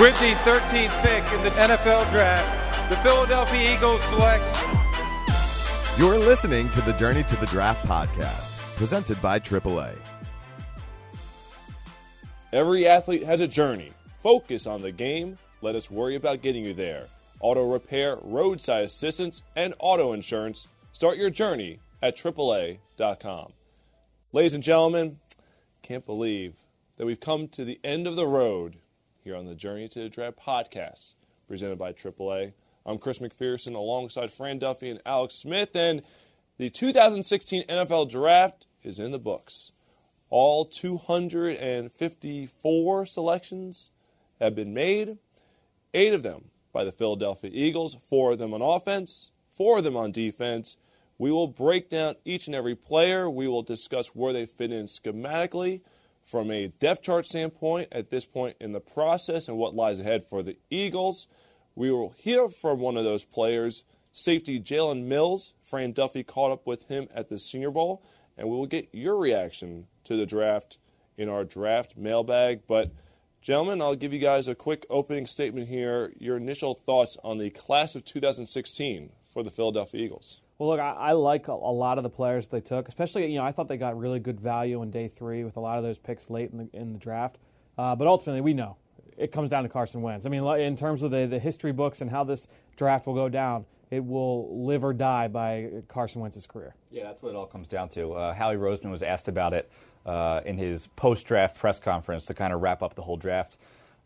With the 13th pick in the NFL Draft, the Philadelphia Eagles select. You're listening to the Journey to the Draft podcast, presented by AAA. Every athlete has a journey. Focus on the game. Let us worry about getting you there. Auto repair, roadside assistance, and auto insurance. Start your journey at AAA.com. Ladies and gentlemen, can't believe that we've come to the end of the road here on the Journey to the Draft podcast, presented by AAA. I'm Chris McPherson alongside Fran Duffy and Alex Smith, and the 2016 NFL Draft is in the books. All 254 selections have been made, eight of them by the Philadelphia Eagles, four of them on offense, four of them on defense. We will break down each and every player. We will discuss where they fit in schematically from a depth chart standpoint at this point in the process and what lies ahead for the Eagles. We will hear from one of those players, safety Jalen Mills. Fran Duffy caught up with him at the Senior Bowl, and we will get your reaction to the draft in our draft mailbag. But, gentlemen, I'll give you guys a quick opening statement here. Your initial thoughts on the class of 2016 for the Philadelphia Eagles. Well, look, I, I like a, a, lot of the players they took, especially you know I thought they got really good value in day three with a lot of those picks late in the in the draft. Uh, but ultimately, we know it comes down to Carson Wentz. I mean, in terms of the the history books and how this draft will go down, it will live or die by Carson Wentz's career. Yeah, that's what it all comes down to. Uh, Howie Roseman was asked about it uh, in his post draft press conference to kind of wrap up the whole draft.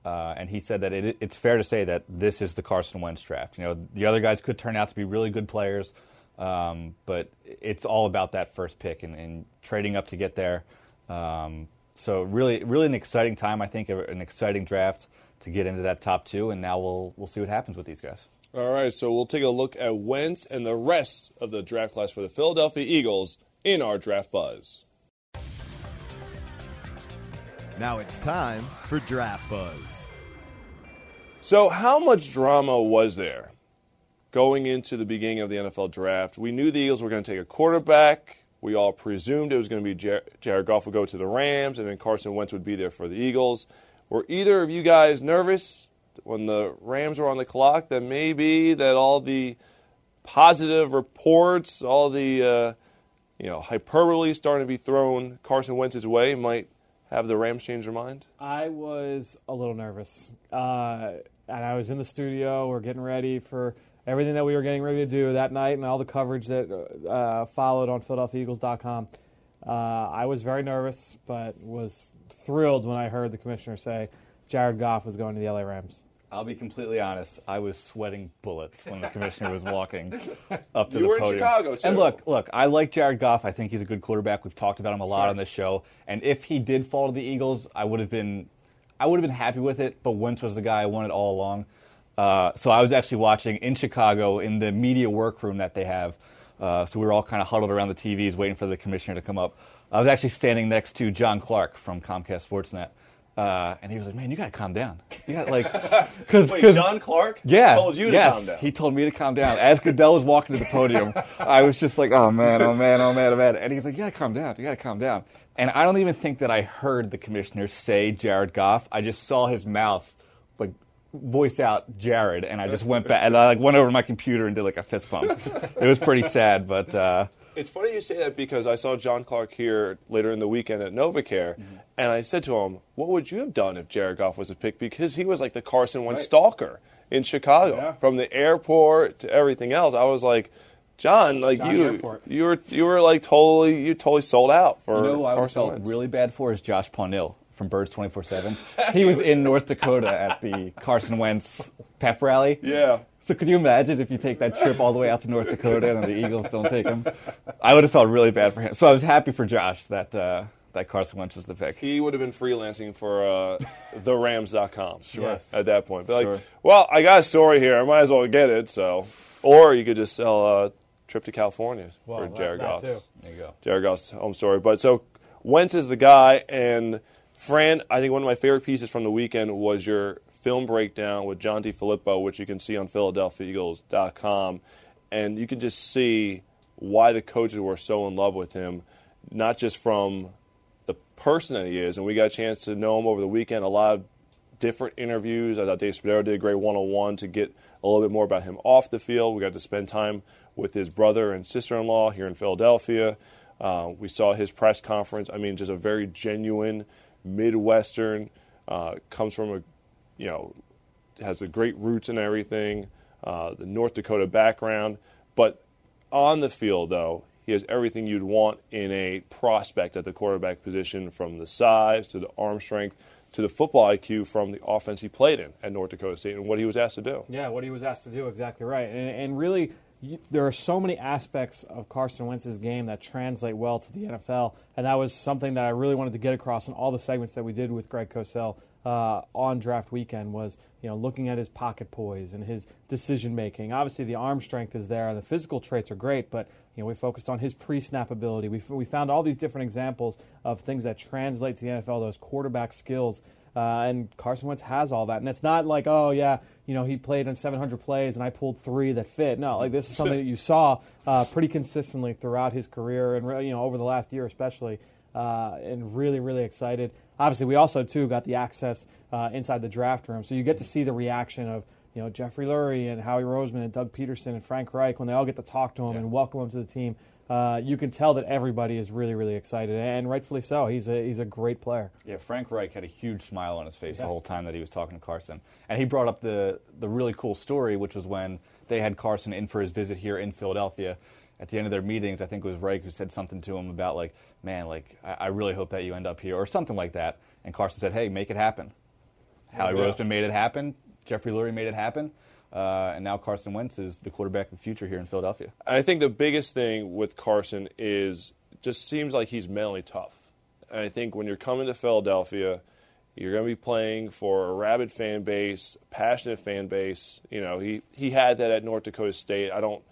Uh, and he said that it, it's fair to say that this is the Carson Wentz draft. You know, the other guys could turn out to be really good players. Um, but it's all about that first pick and, and trading up to get there. Um, so really, really an exciting time. I think an exciting draft to get into that top two, and now we'll we'll see what happens with these guys. All right, so we'll take a look at Wentz and the rest of the draft class for the Philadelphia Eagles in our draft buzz. Now it's time for draft buzz. So, how much drama was there going into the beginning of the NFL draft, we knew the Eagles were going to take a quarterback. We all presumed it was going to be Jer- Jared Goff would go to the Rams, and then Carson Wentz would be there for the Eagles. Were either of you guys nervous when the Rams were on the clock that maybe that all the positive reports, all the uh, you know hyperbole starting to be thrown Carson Wentz's way might have the Rams change their mind? I was a little nervous, uh, and I was in the studio. We're getting ready for everything that we were getting ready to do that night and all the coverage that uh, followed on PhiladelphiaEagles.com. Uh, I was very nervous, but was thrilled when I heard the commissioner say Jared Goff was going to the LA Rams. I'll be completely honest. I was sweating bullets when the commissioner was walking up to you the were podium. In Chicago too. And look, look, I like Jared Goff. I think he's a good quarterback. We've talked about him a lot sure. on this show. And if he did fall to the Eagles, I would have been, I would have been happy with it. But Wentz was the guy I wanted all along. Uh, so I was actually watching in Chicago in the media workroom that they have. Uh, so we were all kind of huddled around the TVs waiting for the commissioner to come up. I was actually standing next to John Clark from Comcast Sportsnet. Uh, and he was like, "Man, you got to calm down. You got like, because John Clark yeah, told you to yes, calm down. He told me to calm down. As Goodell was walking to the podium, I was just like, "Oh man, oh man, oh man, oh man." And he's like, "You got to calm down. You got to calm down." And I don't even think that I heard the commissioner say Jared Goff. I just saw his mouth like voice out Jared, and I just went back and I like went over to my computer and did like a fist bump. it was pretty sad, but. Uh, it's funny you say that because I saw John Clark here later in the weekend at NovaCare, mm-hmm. and I said to him, "What would you have done if Jared Goff was a pick?" Because he was like the Carson Wentz right. stalker in Chicago, yeah. from the airport to everything else. I was like, John, like John you, airport. you were you were like totally you totally sold out for. You know, I felt really bad for is Josh Paunil from Birds 24 7. He was in North Dakota at the Carson Wentz pep rally. Yeah. So could you imagine if you take that trip all the way out to North Dakota and the Eagles don't take him? I would have felt really bad for him. So I was happy for Josh that uh, that Carson Wentz was the pick. He would have been freelancing for uh, therams.com sure. Yes. at that point. But like, sure. well, I got a story here. I might as well get it. So, or you could just sell a trip to California well, for Jared Goff. There you go. Jared Goff's home story. But so Wentz is the guy, and Fran, I think one of my favorite pieces from the weekend was your film breakdown with John DeFilippo, which you can see on PhiladelphiaEagles.com. And you can just see why the coaches were so in love with him, not just from the person that he is. And we got a chance to know him over the weekend. A lot of different interviews. I thought Dave Spadaro did a great one on one to get a little bit more about him off the field. We got to spend time with his brother and sister in law here in Philadelphia. Uh, we saw his press conference. I mean, just a very genuine Midwestern, uh, comes from a, you know, has the great roots and everything, uh, the North Dakota background. But on the field, though, he has everything you'd want in a prospect at the quarterback position from the size to the arm strength to the football IQ from the offense he played in at North Dakota State and what he was asked to do. Yeah, what he was asked to do, exactly right. And, and really, you, there are so many aspects of Carson Wentz's game that translate well to the NFL, and that was something that I really wanted to get across in all the segments that we did with Greg Cosell uh, on draft weekend. Was you know looking at his pocket poise and his decision making. Obviously, the arm strength is there, and the physical traits are great, but you know, we focused on his pre-snap ability. We, we found all these different examples of things that translate to the NFL, those quarterback skills. Uh, and Carson Wentz has all that, and it's not like, oh yeah, you know, he played in 700 plays and I pulled three that fit. No, like this is something that you saw uh, pretty consistently throughout his career, and you know, over the last year especially. Uh, and really, really excited. Obviously, we also too got the access uh, inside the draft room, so you get to see the reaction of you know Jeffrey Lurie and Howie Roseman and Doug Pederson and Frank Reich when they all get to talk to him yeah. and welcome him to the team. Uh, you can tell that everybody is really, really excited, and rightfully so. He's a he's a great player. Yeah, Frank Reich had a huge smile on his face yeah. the whole time that he was talking to Carson, and he brought up the the really cool story, which was when they had Carson in for his visit here in Philadelphia. At the end of their meetings, I think it was Reich who said something to him about like, "Man, like I, I really hope that you end up here," or something like that. And Carson said, "Hey, make it happen." Howie yeah. Roseman made it happen. Jeffrey Lurie made it happen. Uh, and now Carson Wentz is the quarterback of the future here in Philadelphia. I think the biggest thing with Carson is just seems like he's mentally tough. And I think when you're coming to Philadelphia, you're going to be playing for a rabid fan base, passionate fan base. You know, he, he had that at North Dakota State. I don't,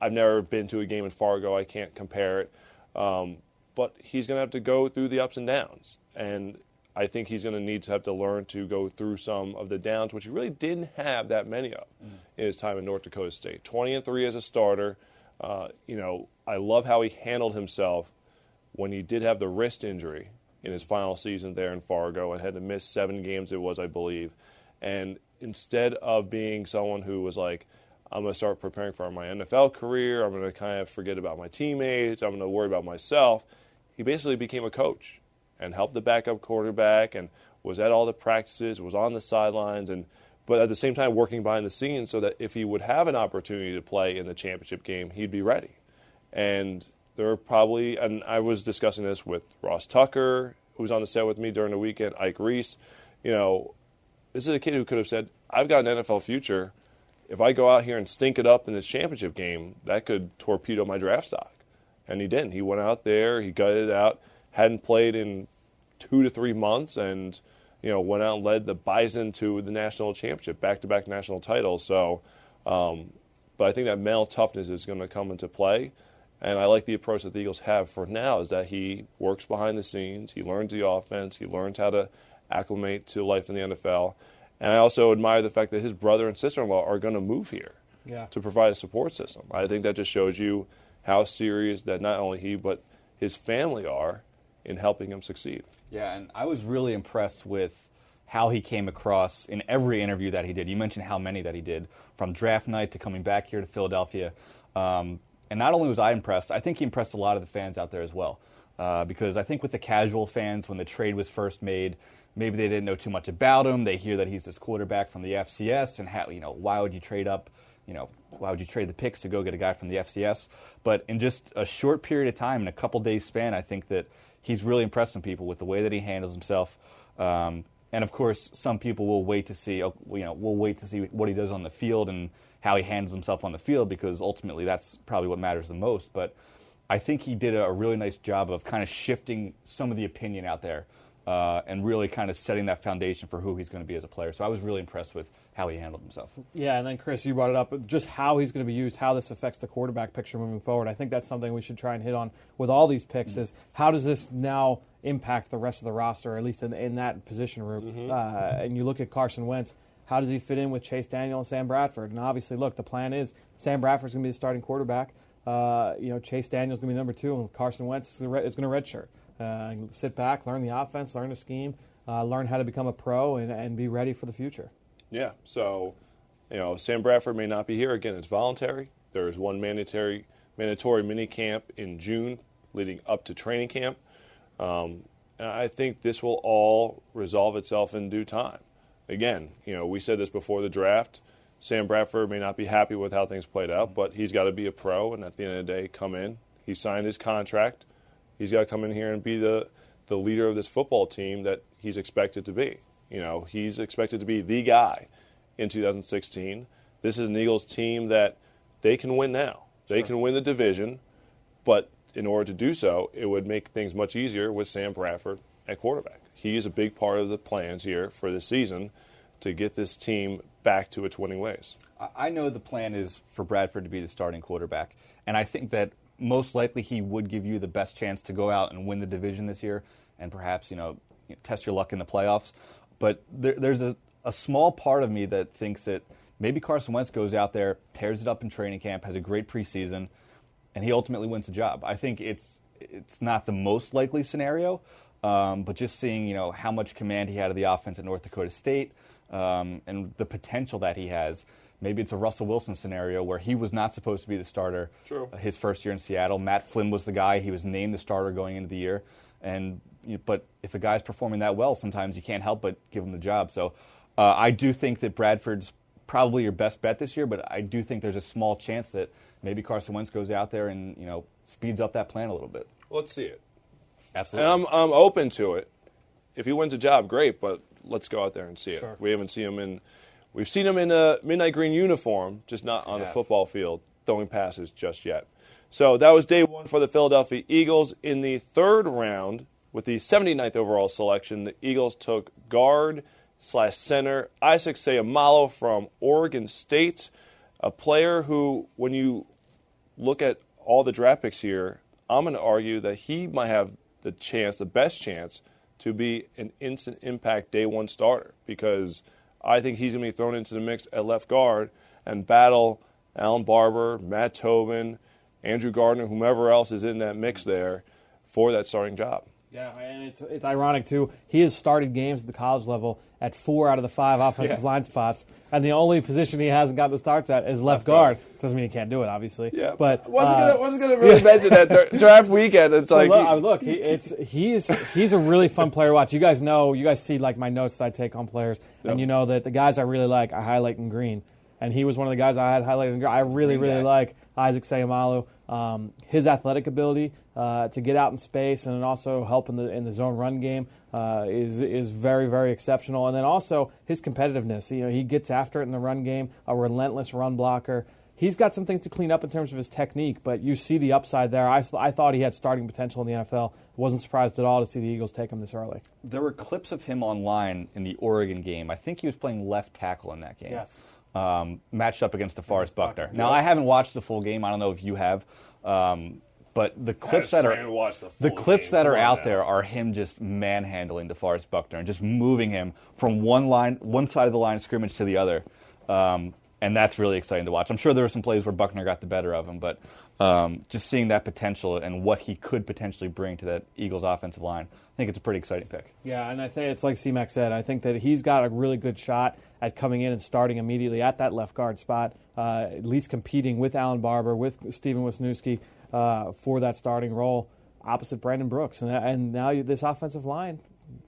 I've never been to a game in Fargo. I can't compare it. Um, but he's going to have to go through the ups and downs. And I think he's going to need to have to learn to go through some of the downs, which he really didn't have that many of mm. in his time in North Dakota State. 20 and 3 as a starter. Uh, you know, I love how he handled himself when he did have the wrist injury in his final season there in Fargo and had to miss seven games, it was, I believe. And instead of being someone who was like, I'm going to start preparing for my NFL career, I'm going to kind of forget about my teammates, I'm going to worry about myself, he basically became a coach and helped the backup quarterback and was at all the practices, was on the sidelines, and but at the same time working behind the scenes so that if he would have an opportunity to play in the championship game, he'd be ready. And there are probably, and I was discussing this with Ross Tucker, who was on the set with me during the weekend, Ike Reese. You know, this is a kid who could have said, I've got an NFL future. If I go out here and stink it up in this championship game, that could torpedo my draft stock. And he didn't. He went out there, he gutted it out hadn't played in two to three months, and you know went out and led the Bison to the national championship, back-to-back national titles. So, um, but I think that mental toughness is going to come into play. And I like the approach that the Eagles have for now is that he works behind the scenes, he learns the offense, he learns how to acclimate to life in the NFL. And I also admire the fact that his brother and sister in law are going to move here yeah. to provide a support system. I think that just shows you how serious that not only he, but his family are in helping him succeed. Yeah, and I was really impressed with how he came across in every interview that he did. You mentioned how many that he did, from draft night to coming back here to Philadelphia. Um, and not only was I impressed, I think he impressed a lot of the fans out there as well. Uh, because I think with the casual fans, when the trade was first made, maybe they didn't know too much about him. They hear that he's this quarterback from the FCS, and how, you know, why would you trade up? You know, why would you trade the picks to go get a guy from the FCS? But in just a short period of time, in a couple days span, I think that he's really impressing people with the way that he handles himself. Um, and of course, some people will wait to see, oh, you know, we'll wait to see what he does on the field and how he handles himself on the field because ultimately that's probably what matters the most. But I think he did a really nice job of kind of shifting some of the opinion out there uh, and really kind of setting that foundation for who he's going to be as a player. So I was really impressed with how he handled himself. Yeah, and then Chris, you brought it up, just how he's going to be used, how this affects the quarterback picture moving forward. I think that's something we should try and hit on with all these picks mm-hmm. is how does this now impact the rest of the roster, or at least in, in that position group? Mm-hmm. Uh, and you look at Carson Wentz, how does he fit in with Chase Daniel and Sam Bradford? And obviously, look, the plan is Sam Bradford's going to be the starting quarterback. Uh, you know, Chase Daniel's going to be number two, and Carson Wentz is going to redshirt. Uh, sit back, learn the offense, learn the scheme, uh, learn how to become a pro and, and be ready for the future. Yeah. So, you know, Sam Bradford may not be here again. It's voluntary. There is one mandatory mandatory mini camp in June, leading up to training camp. Um, and I think this will all resolve itself in due time. Again, you know, we said this before the draft. Sam Bradford may not be happy with how things played out, but he's got to be a pro, and at the end of the day, come in. He signed his contract. He's got to come in here and be the the leader of this football team that he's expected to be. You know, he's expected to be the guy in 2016. This is an Eagles team that they can win now. They can win the division, but in order to do so, it would make things much easier with Sam Bradford at quarterback. He is a big part of the plans here for this season to get this team back to its winning ways. I know the plan is for Bradford to be the starting quarterback, and I think that most likely he would give you the best chance to go out and win the division this year, and perhaps you know test your luck in the playoffs. But there, there's a, a small part of me that thinks that maybe Carson Wentz goes out there, tears it up in training camp, has a great preseason, and he ultimately wins the job. I think it's it's not the most likely scenario, um, but just seeing you know how much command he had of the offense at North Dakota State um, and the potential that he has. Maybe it's a Russell Wilson scenario where he was not supposed to be the starter True. his first year in Seattle. Matt Flynn was the guy; he was named the starter going into the year. And but if a guy's performing that well, sometimes you can't help but give him the job. So uh, I do think that Bradford's probably your best bet this year, but I do think there's a small chance that maybe Carson Wentz goes out there and you know speeds up that plan a little bit. Let's see it. Absolutely. And I'm, I'm open to it. If he wins a job, great, but let's go out there and see it. Sure. We haven't seen him in, we've seen him in a midnight green uniform, just not on the football field, throwing passes just yet. So that was day one for the Philadelphia Eagles. In the third round, with the 79th overall selection, the Eagles took guard slash center Isaac Seumalo from Oregon State, a player who, when you look at all the draft picks here, I'm going to argue that he might have the chance, the best chance, to be an instant impact day one starter because I think he's going to be thrown into the mix at left guard and battle Allen Barbre, Matt Tobin, Andrew Gardner, whomever else is in that mix there for that starting job. Yeah, and it's it's ironic too. He has started games at the college level at four out of the five offensive Yeah. line spots, and the only position he hasn't got the starts at is left, guard. Doesn't mean he can't do it, obviously. Yeah, but wasn't uh, gonna wasn't gonna really mention that dra- draft weekend. It's like look, he- look, he, it's he's he's a really fun player to watch. You guys know, you guys see like my notes that I take on players, and you know that the guys I really like I highlight in green, and he was one of the guys I had highlighted. I really Green really guy. like Isaac Seumalo. Um, his athletic ability uh, to get out in space and also help in the in the zone run game uh, is is very very exceptional. And then also his competitiveness. You know, he gets after it in the run game, a relentless run blocker. He's got some things to clean up in terms of his technique, but you see the upside there. I, I thought he had starting potential in the NFL. Wasn't surprised at all to see the Eagles take him this early. There were clips of him online in the Oregon game. I think he was playing left tackle in that game. Yes. Um, matched up against DeForest Buckner. Now, I haven't watched the full game. I don't know if you have. Um, but the clips that are the the clips game. that are out now. there are him just manhandling DeForest Buckner and just moving him from one line, one side of the line of scrimmage to the other, um, and that's really exciting to watch. I'm sure there were some plays where Buckner got the better of him, but um, just seeing that potential and what he could potentially bring to that Eagles offensive line, think it's a pretty exciting pick. Yeah, and I think it's like C-Mac said. I think that he's got a really good shot at coming in and starting immediately at that left guard spot, uh, at least competing with Allen Barbre, with Stefen Wisniewski uh, for that starting role opposite Brandon Brooks. And, and now you, this offensive line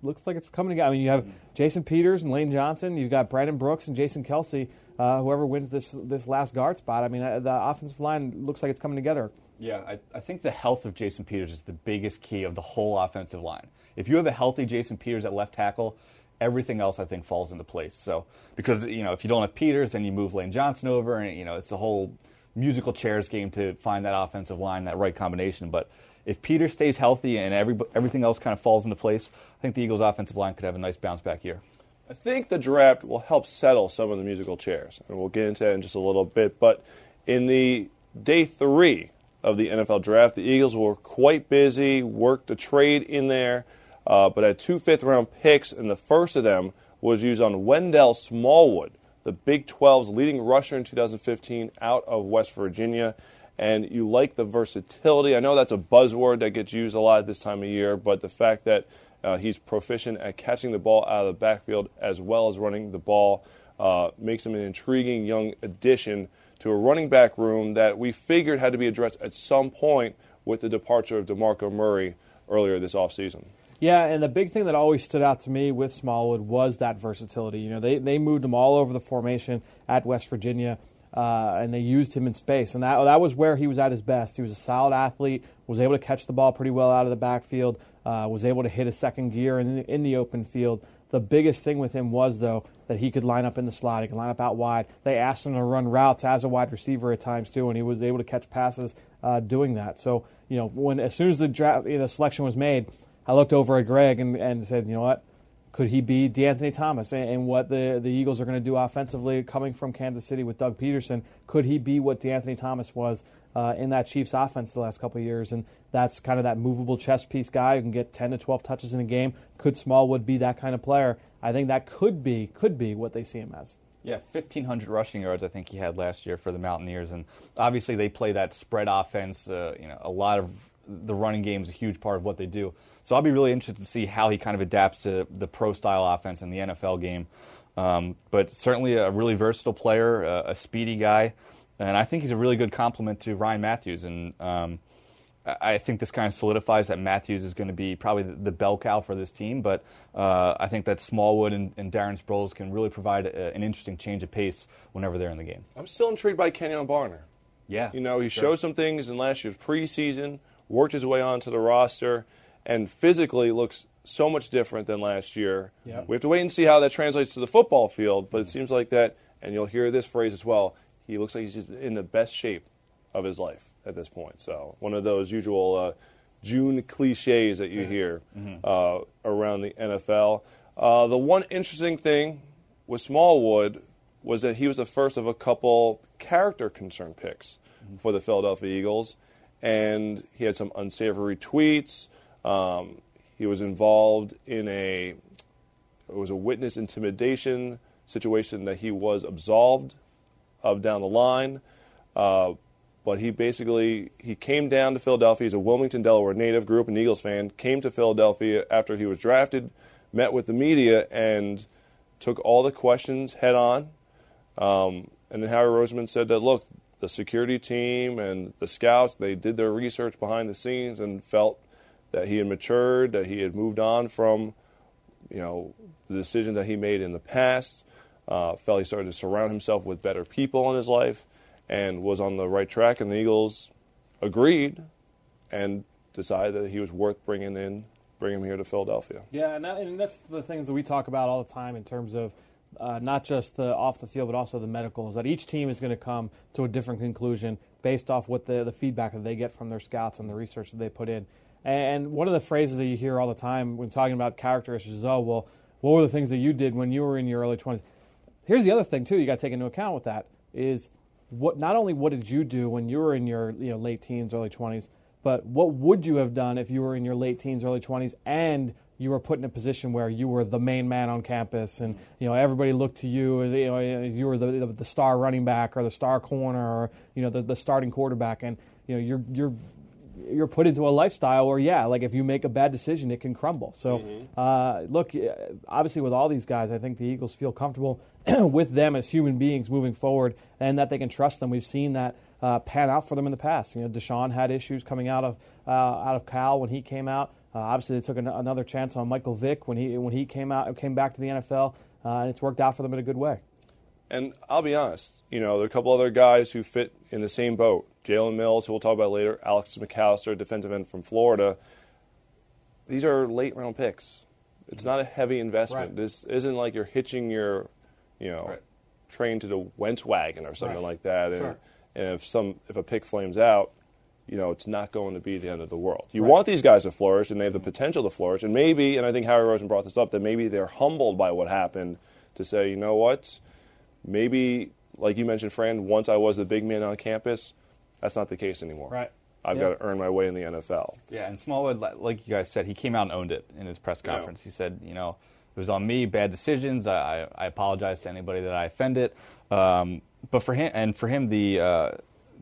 looks like it's coming together. I mean, you have Jason Peters and Lane Johnson. You've got Brandon Brooks and Jason Kelce. Uh, whoever wins this this last guard spot, I mean, uh, the offensive line looks like it's coming together. Yeah, I, I think the health of Jason Peters is the biggest key of the whole offensive line. If you have a healthy Jason Peters at left tackle, everything else I think falls into place. So because you know if you don't have Peters, then you move Lane Johnson over, and you know it's a whole musical chairs game to find that offensive line, that right combination. But if Peters stays healthy and every, everything else kind of falls into place, I think the Eagles' offensive line could have a nice bounce back year. I think the draft will help settle some of the musical chairs, and we'll get into that in just a little bit. But in the day three of the NFL draft, the Eagles were quite busy, worked a trade in there, uh, but had two fifth round picks, and the first of them was used on Wendell Smallwood, the Big 12's leading rusher in 2015 out of West Virginia. And you like the versatility. I know that's a buzzword that gets used a lot this time of year, but the fact that Uh, he's proficient at catching the ball out of the backfield as well as running the ball. Uh, makes him an intriguing young addition to a running back room that we figured had to be addressed at some point with the departure of DeMarco Murray earlier this offseason. Yeah, and the big thing that always stood out to me with Smallwood was that versatility. You know, they, they moved him all over the formation at West Virginia, uh, and they used him in space. And that, that was where he was at his best. He was a solid athlete, was able to catch the ball pretty well out of the backfield, uh, was able to hit a second gear in, in the open field. The biggest thing with him was, though, that he could line up in the slot. He could line up out wide. They asked him to run routes as a wide receiver at times, too, and he was able to catch passes uh, doing that. So, you know, when as soon as the draft, the selection was made, I looked over at Greg and, and said, you know what? Could he be De'Anthony Thomas? And, and what the, the Eagles are going to do offensively coming from Kansas City with Doug Pederson? could he be what De'Anthony Thomas was uh, in that Chiefs offense the last couple of years? And that's kind of that movable chess piece guy who can get 10 to 12 touches in a game. Could Smallwood be that kind of player? I think that could be could be what they see him as. Yeah, 1,500 rushing yards I think he had last year for the Mountaineers, and obviously they play that spread offense. Uh, you know, a lot of the running game is a huge part of what they do. So I'll be really interested to see how he kind of adapts to the pro style offense in the NFL game. Um, but certainly a really versatile player, uh, a speedy guy, and I think he's a really good complement to Ryan Mathews. And um, I think this kind of solidifies that Mathews is going to be probably the, bell cow for this team. But uh, I think that Smallwood and, and Darren Sproles can really provide a, an interesting change of pace whenever they're in the game. I'm still intrigued by Kenjon Barner. Yeah, you know he sure. showed some things in last year's preseason, worked his way onto the roster, and physically looks so much different than last year. Yep. We have to wait and see how that translates to the football field. But it seems like that, and you'll hear this phrase as well. He looks like he's in the best shape of his life at this point. So one of those usual uh, June cliches that you hear mm-hmm. uh, around the NFL. Uh, the one interesting thing with Smallwood was that he was the first of a couple character concern picks mm-hmm. for the Philadelphia Eagles, and he had some unsavory tweets. Um, he was involved in a it was a witness intimidation situation that he was absolved of down the line. Uh, but he basically he came down to Philadelphia. He's a Wilmington, Delaware native, grew up an Eagles fan. Came to Philadelphia after he was drafted, met with the media, and took all the questions head on. Um, and then Howie Roseman said that look, the security team and the scouts they did their research behind the scenes and felt that he had matured, that he had moved on from, you know, the decision that he made in the past. Uh, felt he started to surround himself with better people in his life and was on the right track. And the Eagles agreed and decided that he was worth bringing in, bringing him here to Philadelphia. Yeah, and, that, and that's the things that we talk about all the time in terms of uh, not just the off the field, but also the medicals. That each team is going to come to a different conclusion based off what the the feedback that they get from their scouts and the research that they put in. And one of the phrases that you hear all the time when talking about character issues is, "Oh, well, what were the things that you did when you were in your early 20s?" Here's the other thing too. You got to take into account with that is what not only what did you do when you were in your you know late teens, early 20s, but what would you have done if you were in your late teens, early 20s, and you were put in a position where you were the main man on campus, and you know everybody looked to you as you, know, as you were the, the, the star running back or the star corner or you know the, the starting quarterback, and you know you're you're you're put into a lifestyle where yeah like if you make a bad decision it can crumble so mm-hmm. uh, look obviously with all these guys i think the eagles feel comfortable with them as human beings moving forward and that they can trust them we've seen that uh, pan out for them in the past you know DeSean had issues coming out of uh, out of cal when he came out uh, obviously they took an- another chance on michael vick when he when he came out came back to the nfl uh, and it's worked out for them in a good way and I'll be honest, you know, there are a couple other guys who fit in the same boat. Jalen Mills, who we'll talk about later, Alex McCalister, defensive end from Florida. These are late round picks. It's not a heavy investment. Right. This isn't like you're hitching your, you know, Right. train to the Wentz wagon or something Right. like that. And, Sure. and if some if a pick flames out, you know, it's not going to be the end of the world. You Right. want these guys to flourish, and they have the potential to flourish. And maybe, and I think Harry Rosen brought this up, that maybe they're humbled by what happened to say, you know what, maybe, like you mentioned, Fran, once I was the big man on campus, that's not the case anymore. Right. I've Yeah. got to earn my way in the NFL. Yeah, and Smallwood, like you guys said, he came out and owned it in his press Yeah. conference. He said, you know, was on me, bad decisions. I, I, I apologize to anybody that I offended. Um, but for him, and for him, the uh,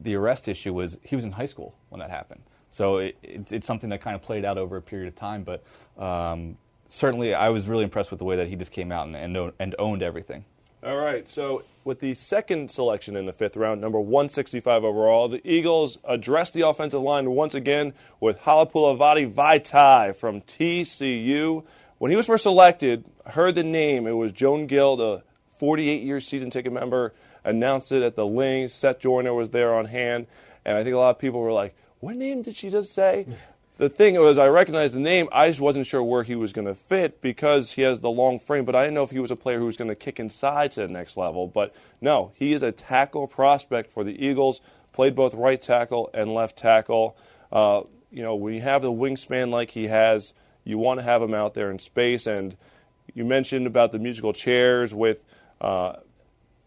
the arrest issue was he was in high school when that happened. So it, it, it's something that kind of played out over a period of time. But um, certainly, I was really impressed with the way that he just came out and and, and owned everything. All right, so with the second selection in the fifth round, number 165 overall, the Eagles addressed the offensive line once again with Halapoulivaati Vaitai from TCU. When he was first selected, I heard the name. It was Joan Gill, the 48 year season ticket member, announced it at the Linc. Seth Joyner was there on hand. And I think a lot of people were like, what name did she just say? the thing was, I recognized the name. I just wasn't sure where he was going to fit because he has the long frame. But I didn't know if he was a player who was going to kick inside to the next level. But no, he is a tackle prospect for the Eagles. Played both right tackle and left tackle. Uh, you know, when you have the wingspan like he has, you want to have them out there in space. And you mentioned about the musical chairs with. Uh,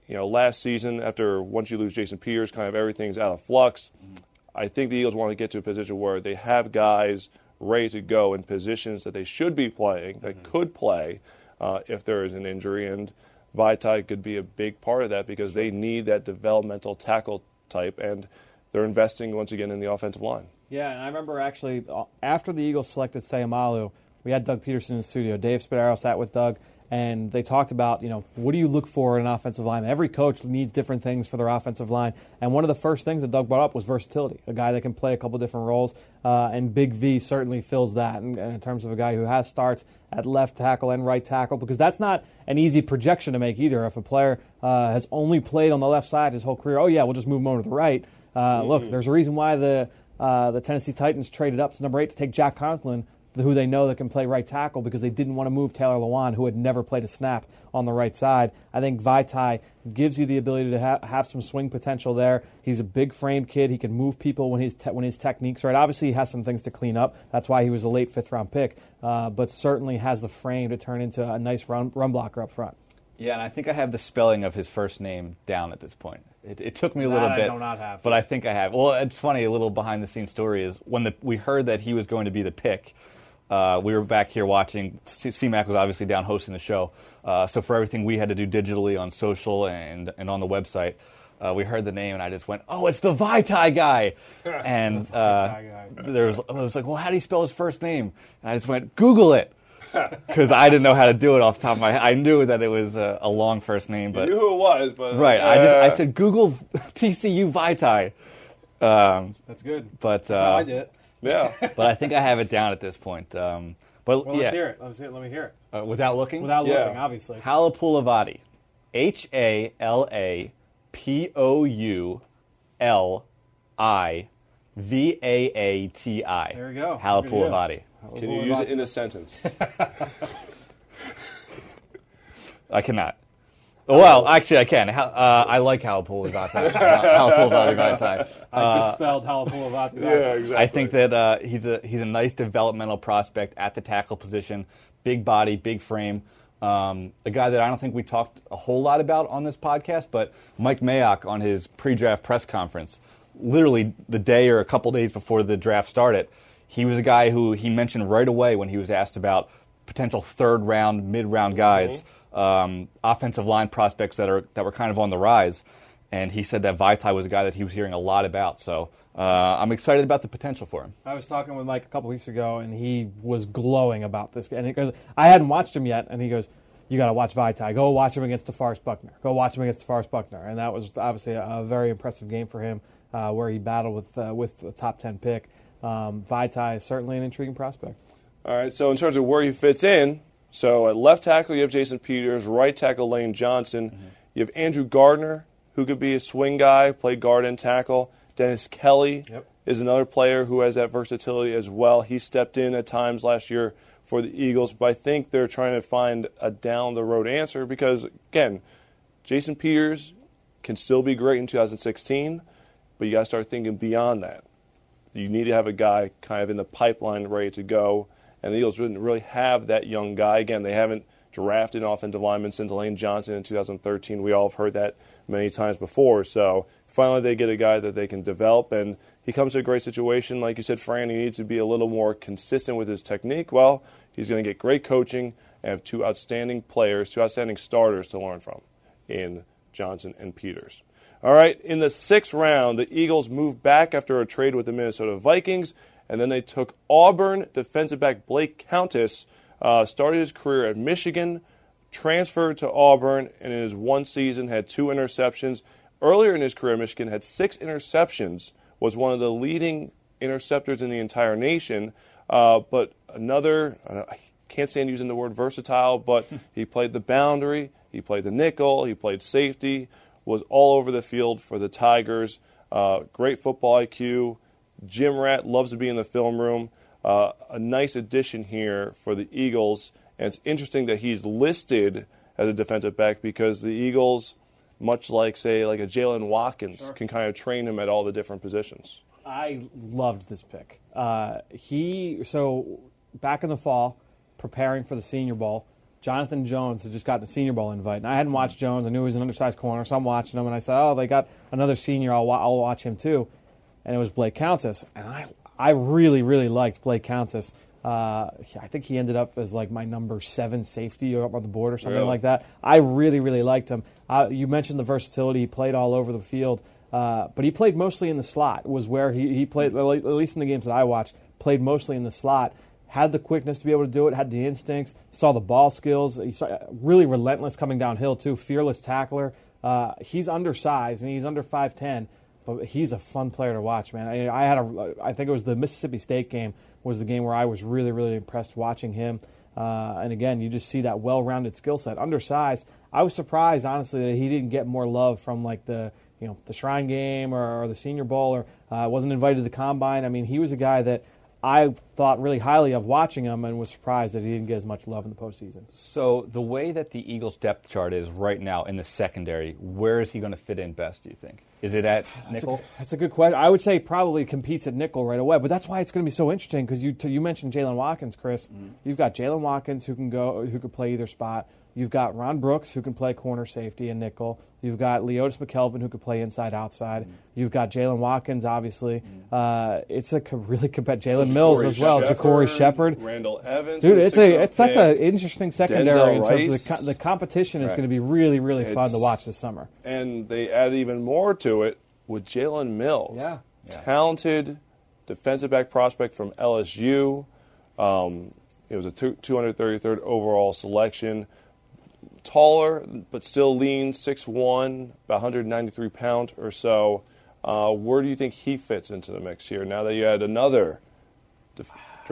you know, last season, after once you lose Jason Peters, kind of everything's out of flux. Mm-hmm. I think the Eagles want to get to a position where they have guys ready to go in positions that they should be playing, that mm-hmm. could play uh, if there is an injury. And Vaitai could be a big part of that because they need that developmental tackle type, and they're investing once again in the offensive line. Yeah, and I remember actually uh, after the Eagles selected Seumalo, we had Doug Pederson in the studio. Dave Spadaro sat with Doug and they talked about, you know, what do you look for in an offensive line? Every coach needs different things for their offensive line. And one of the first things that Doug brought up was versatility, a guy that can play a couple different roles. Uh, and Big V certainly fills that in, in, terms of a guy who has starts at left tackle and right tackle, because that's not an easy projection to make either. If a player uh, has only played on the left side his whole career, oh, yeah, we'll just move him over to the right. Uh, mm-hmm. Look, there's a reason why the uh, the Tennessee Titans traded up to number eight to take Jack Conklin who they know that can play right tackle because they didn't want to move Taylor Lewan, who had never played a snap on the right side. I think Vaitai gives you the ability to ha- have some swing potential there. He's a big frame kid. He can move people when his te- when his technique's right. Obviously, he has some things to clean up. That's why he was a late fifth round pick, uh, but certainly has the frame to turn into a nice run, run blocker up front. Yeah, and I think I have the spelling of his first name down at this point. It, it took me a that little I bit, do not have. but I think I have. Well, it's funny. A little behind the scenes story is when the, we heard that he was going to be the pick. Uh, we were back here watching. CMAC was obviously down hosting the show. Uh, so for everything we had to do digitally on social and, and on the website, uh, we heard the name and I just went, "Oh, it's the Vaitai guy!" And uh, guy. there was I was like, "Well, how do you spell his first name?" And I just went, "Google it," because I didn't know how to do it off the top of my head. I knew that it was a, a long first name, but you knew who it was, but right. I just I said Google TCU Vaitai. Um, That's good. But That's how I did it. Yeah. but I think I have it down at this point. Um, but well, yeah. let's hear it. Let's hear it. Let me hear it. Uh, without looking? Without yeah. looking, obviously. Halapoulivaati. H A L A P O U L I V A A T I. There we go. Halapoulivaati. Can you use it in a sentence? I cannot. Well, actually, I can. Uh, I like Halapoulivaati. Halapoulivaati. I just spelled Halapoulivaati. yeah, exactly. I think that uh, he's a he's a nice developmental prospect at the tackle position. Big body, big frame. Um, a guy that I don't think we talked a whole lot about on this podcast, but Mike Mayock on his pre-draft press conference, literally the day or a couple days before the draft started, he was a guy who he mentioned right away when he was asked about potential third round, mid round guys. Mm-hmm um, offensive line prospects that are that were kind of on the rise, and he said that Vaitai was a guy that he was hearing a lot about. So uh, I'm excited about the potential for him. I was talking with Mike a couple weeks ago, and he was glowing about this. And he goes, I hadn't watched him yet, and he goes, "You got to watch Vaitai. Go watch him against DeForest Buckner. Go watch him against DeForest Buckner." And that was obviously a, a very impressive game for him, uh, where he battled with uh, with a top ten pick. Um, Vaitai is certainly an intriguing prospect. All right. So in terms of where he fits in, so at left tackle, you have Jason Peters. Right tackle, Lane Johnson. Mm-hmm. You have Andrew Gardner, who could be a swing guy, play guard and tackle. Dennis Kelly yep. is another player who has that versatility as well. He stepped in at times last year for the Eagles, but I think they're trying to find a down the road answer because, again, Jason Peters can still be great in 2016, but you got to start thinking beyond that. You need to have a guy kind of in the pipeline ready to go and the Eagles didn't really have that young guy. Again, they haven't drafted an offensive lineman since Lane Johnson in 2013. We all have heard that many times before. So finally, they get a guy that they can develop, and he comes to a great situation. Like you said, Fran, he needs to be a little more consistent with his technique. Well, he's going to get great coaching and have two outstanding players, two outstanding starters to learn from in Johnson and Peters. All right, in the sixth round, the Eagles moved back after a trade with the Minnesota Vikings and then they took Auburn defensive back Blake Countess Uh, started his career at Michigan, transferred to Auburn, and in his one season had two interceptions. Earlier in his career, Michigan had six interceptions, was one of the leading interceptors in the entire nation. Uh, but another, I can't stand using the word versatile, but he played the boundary, he played the nickel, he played safety, was all over the field for the Tigers. Uh, great football IQ. Gym rat loves to be in the film room. Uh, a nice addition here for the Eagles. And it's interesting that he's listed as a defensive back because the Eagles, much like, say, like a Jaylen Watkins, sure. can kind of train him at all the different positions. I loved this pick. Uh, he, so back in the fall, preparing for the Senior Bowl, Jonathan Jones had just gotten a Senior Bowl invite, and I hadn't watched Jones. I knew he was an undersized corner, so I'm watching him, and I said, "Oh, they got another senior. I'll, I'll watch him too." And it was Blake Countess, and I I really really liked Blake Countess. Uh, I think he ended up as like my number seven safety up on the board or something really? like that. I really really liked him. Uh, you mentioned the versatility; he played all over the field, uh, but he played mostly in the slot. Was where he he played at least in the games that I watched. Played mostly in the slot had the quickness to be able to do it, had the instincts, saw the ball skills. He saw, really relentless coming downhill too, fearless tackler. Uh, he's undersized and he's under 5'10", but he's a fun player to watch, man. I, I, had a, I think it was the Mississippi State game was the game where I was really, really impressed watching him. Uh, and again, you just see that well-rounded skill set. Undersized, I was surprised honestly that he didn't get more love from like the you know the Shrine Game or, or the Senior Bowl or uh, wasn't invited to the Combine. I mean, he was a guy that I thought really highly of watching him and was surprised that he didn't get as much love in the postseason. So the way that the Eagles' depth chart is right now in the secondary, where is he going to fit in best? Do you think? Is it at nickel? That's a, that's a good question. I would say probably competes at nickel right away, but that's why it's going to be so interesting because you you mentioned Jaylen Watkins, Chris. Mm-hmm. You've got Jaylen Watkins who can go who could play either spot. You've got Ron Brooks, who can play corner safety and nickel. You've got Leodis McKelvin, who could play inside outside. Mm-hmm. You've got Jaylen Watkins, obviously. Mm-hmm. Uh, it's a really competitive. Jalen so Mills as well. JaCorey Shepherd, Randall Evans. Dude, it's a it's that's an interesting secondary in terms of the, co- the competition is right. going to be really really it's, fun to watch this summer. And they add even more to it with Jalen Mills. Yeah. talented defensive back prospect from LSU. Um, it was a 233rd overall selection taller, but still lean, 6'1", about 193 pounds or so. Uh, where do you think he fits into the mix here now that you add another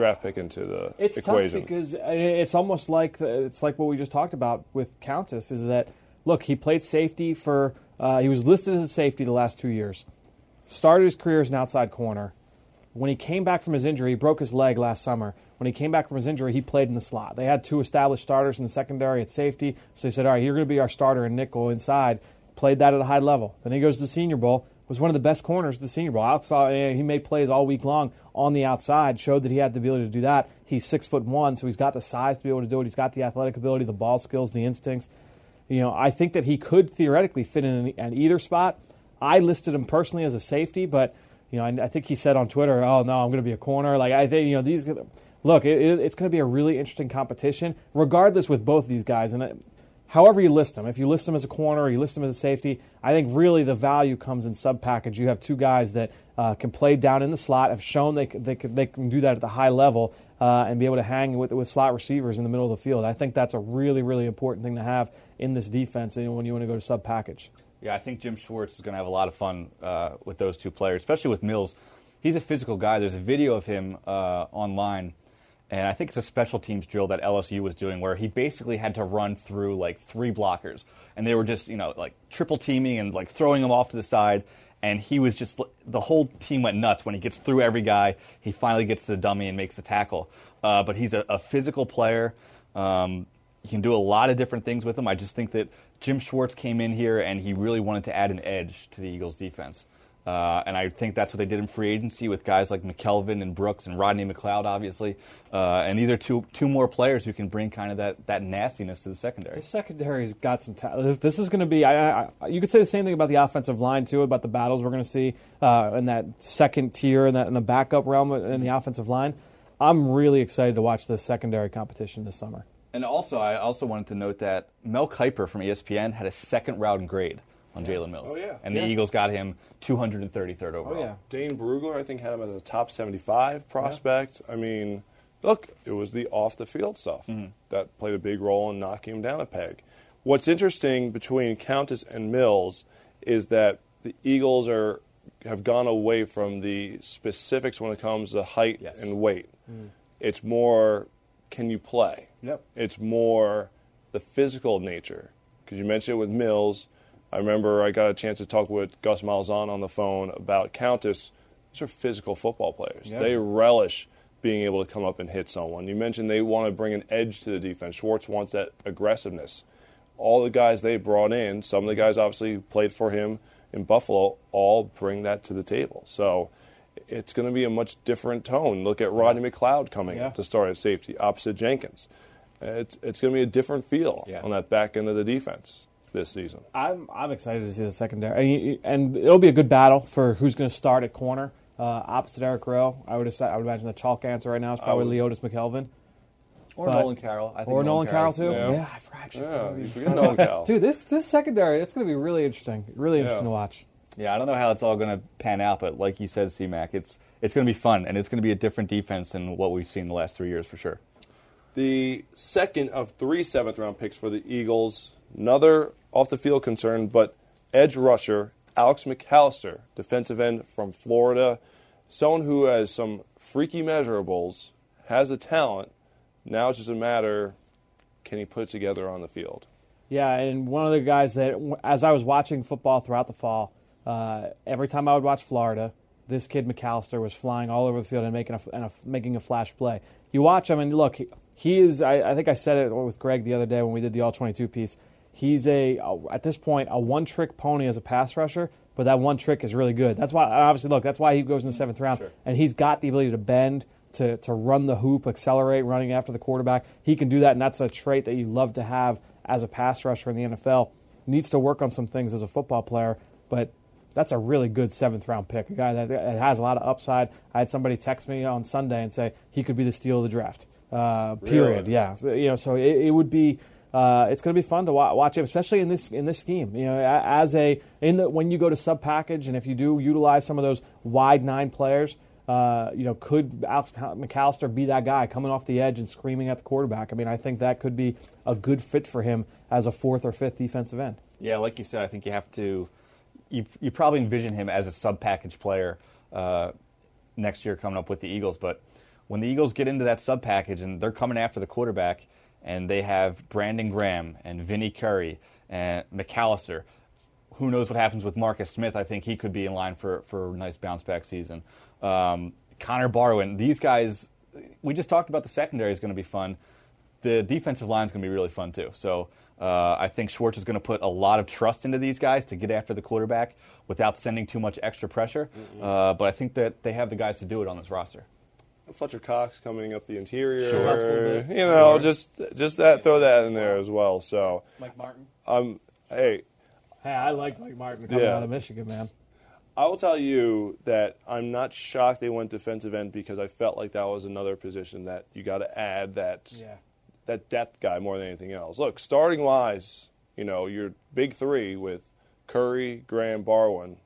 draft pick into the it's equation? Tough because it's almost like the, it's like what we just talked about with Countess is that look he played safety for uh, he was listed as a safety the last two years, started his career as an outside corner. When he came back from his injury, he broke his leg last summer. When he came back from his injury, he played in the slot. They had two established starters in the secondary at safety, so they said, "All right, you're going to be our starter in nickel inside." Played that at a high level. Then he goes to the Senior Bowl. Was one of the best corners of the Senior Bowl. Alex saw eh, he made plays all week long on the outside. Showed that he had the ability to do that. He's six foot one, so he's got the size to be able to do it. He's got the athletic ability, the ball skills, the instincts. You know, I think that he could theoretically fit in at either spot. I listed him personally as a safety, but you know, I, I think he said on Twitter, "Oh no, I'm going to be a corner." Like I think you know these look, it, it, it's going to be a really interesting competition, regardless with both these guys. And it, however you list them, if you list them as a corner or you list them as a safety, I think really the value comes in sub package. You have two guys that uh, can play down in the slot, have shown they, they, can, they can do that at the high level. Uh, and be able to hang with, with slot receivers in the middle of the field. I think that's a really, really important thing to have in this defense when you want to go to sub package. Yeah, I think Jim Schwartz is going to have a lot of fun uh, with those two players, especially with Mills. He's a physical guy. There's a video of him uh, online and I think it's a special teams drill that LSU was doing where he basically had to run through like three blockers, and they were just you know like triple teaming and like throwing him off to the side. And he was just the whole team went nuts when he gets through every guy. He finally gets to the dummy and makes the tackle. Uh, but he's a, a physical player. Um, you can do a lot of different things with him. I just think that Jim Schwartz came in here and he really wanted to add an edge to the Eagles' defense. Uh, and I think that's what they did in free agency with guys like McKelvin and Brooks and Rodney McLeod, obviously. Uh, and these are two two more players who can bring kind of that, that nastiness to the secondary. The secondary's got some talent. This, this, is going to be. I, I, you could say the same thing about the offensive line too, about the battles we're going to see uh, in that second tier and that in the backup realm in the offensive line. I'm really excited to watch the secondary competition this summer. And also, I also wanted to note that Mel Kiper from ESPN had a second round grade on Jalen Mills. Oh, yeah. And the yeah. Eagles got him 233rd overall. Oh, yeah. Dane Brugler, I think, had him as a top 75 prospect. Yeah. I mean, look, it was the off the field stuff mm-hmm. that played a big role in knocking him down a peg. What's interesting between Countess and Mills is that the Eagles are have gone away from the specifics when it comes to height Yes. and weight. Mm-hmm. It's more can you play? Yep. It's more the physical nature. Because you mentioned it with Mills. I remember I got a chance to talk with Gus Malzahn on the phone about Countess. These are physical football players. Yeah. They relish being able to come up and hit someone. You mentioned they want to bring an edge to the defense. Schwartz wants that aggressiveness. All the guys they brought in, some of the guys obviously played for him in Buffalo, all bring that to the table. So it's going to be a much different tone. Look at Rodney McLeod coming Yeah. to start at safety opposite Jenkins. It's, it's going to be a different feel Yeah. on that back end of the defense this season. I'm I'm excited to see the secondary, and it'll be a good battle for who's going to start at corner uh, opposite Eric Rowe. I would assi- I would imagine the chalk answer right now is probably would- Leotis McKelvin Or But- Nolan Carroll. I think or Nolan Carroll too. Yeah. Yeah, I forgot. Yeah, you forget Nolan Cal. Dude, this this secondary it's going to be really interesting. Really interesting Yeah. to watch. Yeah, I don't know how it's all going to pan out, but like you said, C-Mac, it's it's going to be fun, and it's going to be a different defense than what we've seen the last three years for sure. The second of three seventh round picks for the Eagles, another off the field concern, but edge rusher Alex McCalister, defensive end from Florida, someone who has some freaky measurables, has a talent. Now it's just a matter can he put it together on the field? Yeah, and one of the guys that, as I was watching football throughout the fall, uh, every time I would watch Florida, this kid McCalister was flying all over the field and making a, and a making a flash play. You watch him, and look, he, he is. I, I think I said it with Greg the other day when we did the All 22 piece. He's a, at this point a one trick pony as a pass rusher, but that one trick is really good. That's why obviously look. That's why he goes in the seventh round, and he's got the ability to bend. To, to run the hoop, accelerate, running after the quarterback. He can do that, and that's a trait that you love to have as a pass rusher in the NFL. Needs to work on some things as a football player, but that's a really good seventh round pick. A guy that, that has a lot of upside. I had somebody text me on Sunday and say he could be the steal of the draft. Uh, period. Really? Yeah. So, you know, so it, it would be. Uh, it's going to be fun to wa- watch him, especially in this in this scheme. You know, as a in the, when you go to sub package, and if you do utilize some of those wide nine players, uh, you know, could Alex McCalister be that guy coming off the edge and screaming at the quarterback? I mean, I think that could be a good fit for him as a fourth or fifth defensive end. Yeah, like you said, I think you have to. You, you probably envision him as a sub package player uh, next year coming up with the Eagles. But when the Eagles get into that sub package and they're coming after the quarterback, and they have Brandon Graham and Vinnie Curry and McCalister, who knows what happens with Marcus Smith? I think he could be in line for, for a nice bounce back season. Um, Connor Barwin, these guys, we just talked about the secondary is going to be fun. The defensive line is going to be really fun too. So uh, I think Schwartz is going to put a lot of trust into these guys to get after the quarterback without sending too much extra pressure. Uh, but I think that they have the guys to do it on this roster. Fletcher Cox coming up the interior. Sure. Absolutely. You know, just just that throw that in there as well. So Mike Martin. um hey, Hey, I like Mike Martin coming Yeah. out of Michigan, man. I will tell you that I'm not shocked they went defensive end because I felt like that was another position that you got to add that Yeah. that depth guy more than anything else. Look, starting wise, you know, your big three with Curry, Graham, Barwin,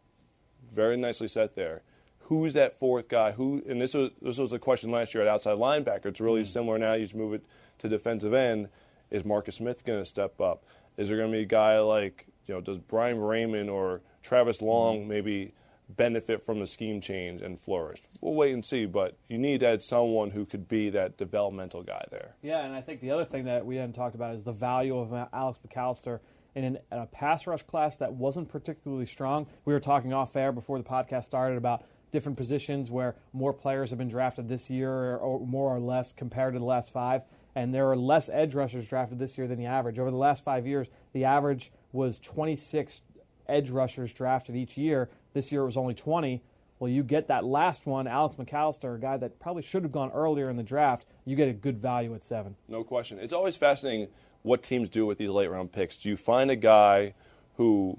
very nicely set there. Who's that fourth guy? Who? And this was this was a question last year at outside linebacker. It's really hmm. similar now. You just move it to defensive end. Is Marcus Smith going to step up? Is there going to be a guy like you know? Does Bryan Braman or Travis hmm. Long maybe benefit from the scheme change and flourish? We'll wait and see. But you need to add someone who could be that developmental guy there. Yeah, and I think the other thing that we hadn't talked about is the value of Alex McCalister in, an, in a pass rush class that wasn't particularly strong. We were talking off air before the podcast started about different positions where more players have been drafted this year, or, or more or less compared to the last five. And there are less edge rushers drafted this year than the average. Over the last five years, the average was 26 edge rushers drafted each year. This year it was only 20. Well, you get that last one, Alex McCalister, a guy that probably should have gone earlier in the draft. You get a good value at seven. No question. It's always fascinating what teams do with these late round picks. Do you find a guy who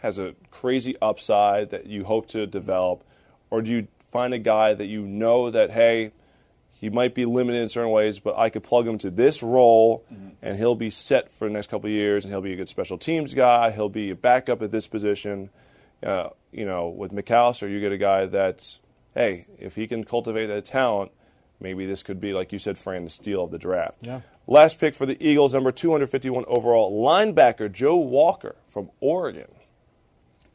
has a crazy upside that you hope to develop, or do you find a guy that you know that, hey, he might be limited in certain ways, but I could plug him to this role and he'll be set for the next couple of years and he'll be a good special teams guy, he'll be a backup at this position. Uh, you know, with McCalister, you get a guy that's, hey, if he can cultivate that talent, maybe this could be, like you said, Fran, the steal of the draft. Yeah. Last pick for the Eagles, number 251 overall, linebacker Joe Walker from Oregon.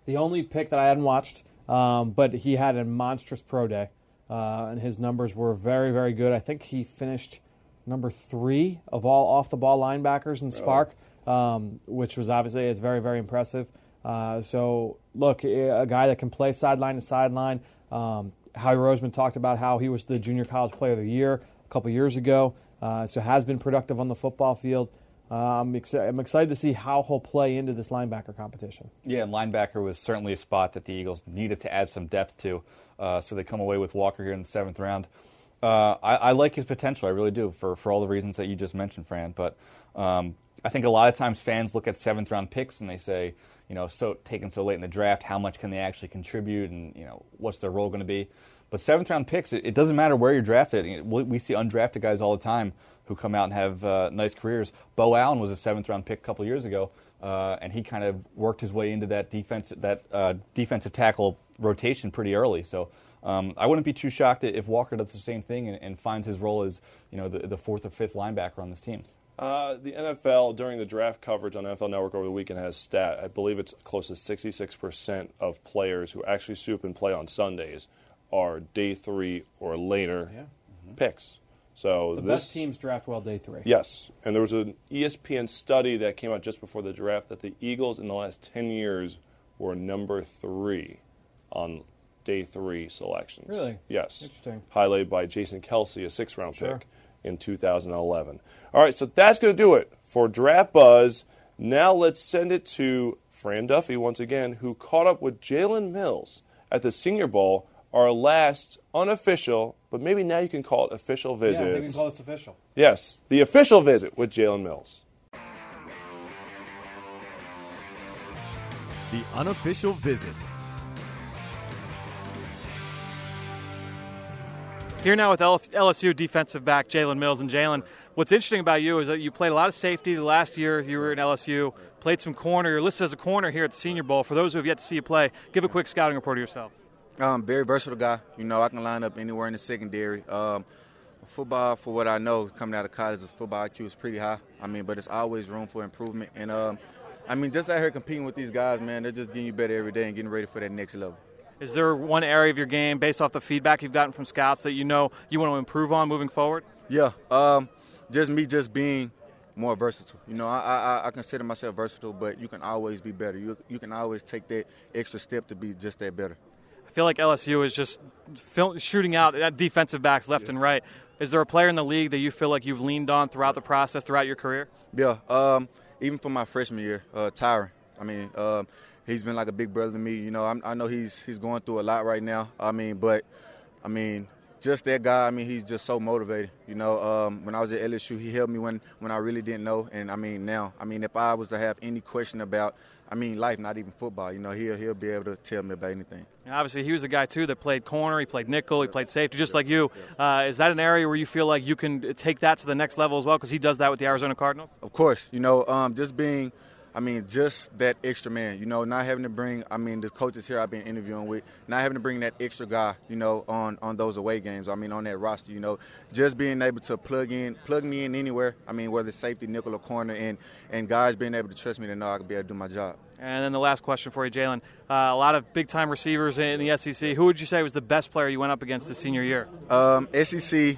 The only pick that I hadn't watched, um, but he had a monstrous pro day, uh, and his numbers were very, very good. I think he finished number three of all off the ball linebackers in SPARQ, um, which was obviously it's very, very impressive. Uh, so look, a guy that can play sideline to sideline. Um, Howie Roseman talked about how he was the junior college player of the year a couple years ago, uh, so has been productive on the football field. Uh, I'm, exci- I'm excited to see how he'll play into this linebacker competition. Yeah, and linebacker was certainly a spot that the Eagles needed to add some depth to, uh, so they come away with Walker here in the seventh round. Uh, I, I, like his potential, I really do, for, for all the reasons that you just mentioned, Fran. But um, I think a lot of times fans look at seventh round picks and they say, you know, so taken so late in the draft, how much can they actually contribute, and you know, what's their role going to be? But seventh round picks, it, it, doesn't matter where you're drafted. We, see undrafted guys all the time who come out and have uh, nice careers. Beau Allen was a seventh round pick a couple years ago, uh, and he kind of worked his way into that defense that uh, defensive tackle rotation pretty early. So. Um, I wouldn't be too shocked if Walker does the same thing and, and finds his role as you know the, the fourth or fifth linebacker on this team. Uh, the NFL during the draft coverage on NFL Network over the weekend has stat. I believe it's close to 66% of players who actually soup and play on Sundays are day three or later Yeah. picks. So The this, best teams draft well day three. Yes, and there was an ESPN study that came out just before the draft that the Eagles in the last 10 years were number three on day three selections. Really? Yes. Interesting. Highlighted by Jason Kelce, a six round Sure. pick in 2011. All right, so that's going to do it for Draft Buzz. Now let's send it to Fran Duffy once again, who caught up with Jalen Mills at the Senior Bowl, our last unofficial, but maybe now you can call it official Yeah, visit. we can call this official. Yes, the official visit with Jalen Mills. The unofficial visit. Here now with LSU defensive back Jalen Mills. And Jalen, what's interesting about you is that you played a lot of safety the last year you were in LSU, played some corner. You're listed as a corner here at the Senior Bowl. For those who have yet to see you play, give a quick scouting report of yourself. Um, very versatile guy. You know, I can line up anywhere in the secondary. Um, football, for what I know, coming out of college, the football IQ is pretty high. I mean, but it's always room for improvement. And um, I mean, just out here competing with these guys, man, they're just getting you better every day and getting ready for that next level. Is there one area of your game, based off the feedback you've gotten from scouts, that you know you want to improve on moving forward? Yeah, um, just me, just being more versatile. You know, I, I I consider myself versatile, but you can always be better. You you can always take that extra step to be just that better. I feel like LSU is just shooting out at defensive backs left and right. Is there a player in the league that you feel like you've leaned on throughout the process, throughout your career? Yeah, um, even for my freshman year, uh, Tyrann. I mean, um, he's been like a big brother to me. You know, I'm, I know he's he's going through a lot right now. I mean, but I mean, just that guy. I mean, he's just so motivated. You know, um, when I was at LSU, he helped me when when I really didn't know. And I mean, now, I mean, if I was to have any question about, I mean, life, not even football, you know, he'll he'll be able to tell me about anything. And obviously, he was a guy too that played corner, he played nickel, he played safety, just like you. Uh, is that an area where you feel like you can take that to the next level as well? Because he does that with the Arizona Cardinals. Of course, you know, um, just being, I mean, just that extra man, you know, not having to bring, I mean, the coaches here I've been interviewing with, not having to bring that extra guy, you know, on, on those away games. I mean, on that roster, you know, just being able to plug in, plug me in anywhere. I mean, whether it's safety, nickel, or corner, and and guys being able to trust me to know I can be able to do my job. And then the last question for you, Jalen. Uh, a lot of big time receivers in the SEC. Who would you say was the best player you went up against this senior year? Um, SEC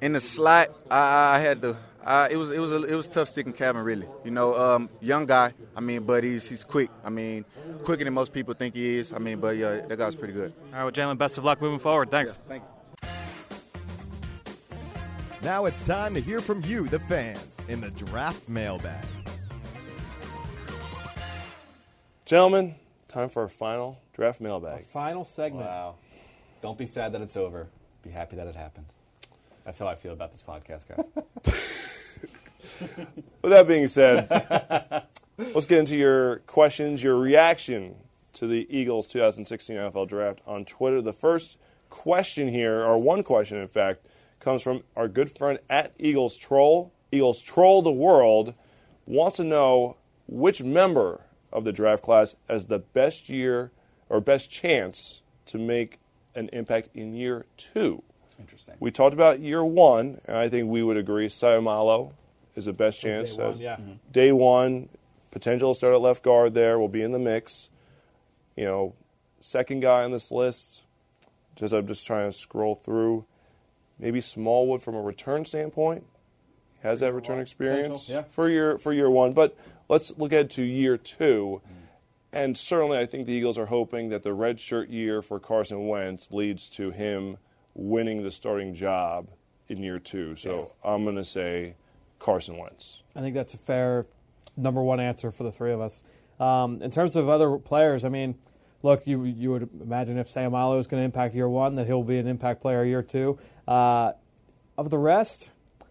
in the slot, I, I had to. I, it was it was a, it was tough sticking Calvin Ridley. You know, um, young guy. I mean, but he's he's quick. I mean, quicker than most people think he is. I mean, but yeah, that guy's pretty good. All right, well, Jalen, best of luck moving forward. Thanks. Thank you. Now it's time to hear from you, the fans, in the draft mailbag. Gentlemen, time for our final draft mailbag. Final segment. Wow. Don't be sad that it's over. Be happy that it happened. That's how I feel about this podcast, guys. With that being said, let's get into your questions, your reaction to the Eagles 2016 NFL Draft on Twitter. The first question here, or one question in fact, comes from our good friend at Eagles Troll. Eagles Troll the World wants to know which member of the draft class has the best year or best chance to make an impact in year two. Interesting. We talked about year one, and I think we would agree Seumalo is the best chance. Day one, as- yeah. Mm-hmm. Day one, potential to start at left guard there, will be in the mix. You know, second guy on this list, just I'm just trying to scroll through. Maybe Smallwood from a return standpoint has that return experience yeah. for year for year one. But let's look ahead to year two. Mm-hmm. And certainly, I think the Eagles are hoping that the red shirt year for Carson Wentz leads to him winning the starting job in year two. So I'm going to say Carson Wentz. I think that's a fair number one answer for the three of us. Um, in terms of other players, I mean, look, you you would imagine if Seumalo is going to impact year one, that he'll be an impact player year two. Uh, of the rest,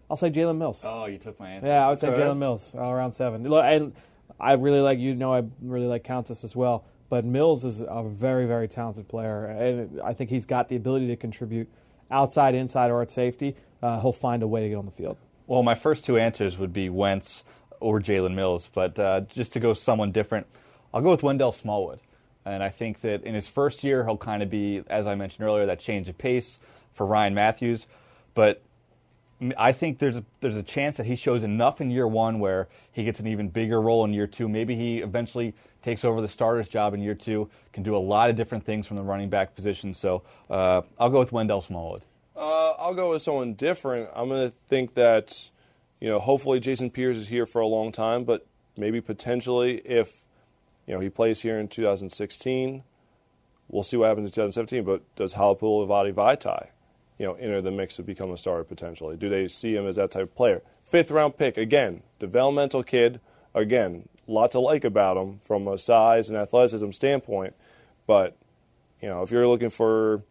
I'll say Jalen Mills. Oh, you took my answer. Yeah, I would say Okay. Jalen Mills all around seven. Look, and I really like you know I really like Countess as well, but Mills is a very very talented player, and I think he's got the ability to contribute outside, inside, or at safety. Uh, he'll find a way to get on the field. Well, my first two answers would be Wentz or Jalen Mills, but uh, just to go someone different, I'll go with Wendell Smallwood. And I think that in his first year, he'll kind of be, as I mentioned earlier, that change of pace for Ryan Mathews. But I think there's a, there's a chance that he shows enough in year one where he gets an even bigger role in year two. Maybe he eventually takes over the starter's job in year two, can do a lot of different things from the running back position. So uh, I'll go with Wendell Smallwood. Uh, I'll go with someone different. I'm going to think that, you know, hopefully Jason Peters is here for a long time, but maybe potentially if, you know, he plays here in 2016, we'll see what happens in 2017. But does Halapoulivaati Vaitai, you know, enter the mix to become a starter potentially? Do they see him as that type of player? Fifth round pick, again, developmental kid. Again, a lot to like about him from a size and athleticism standpoint. But, you know, if you're looking for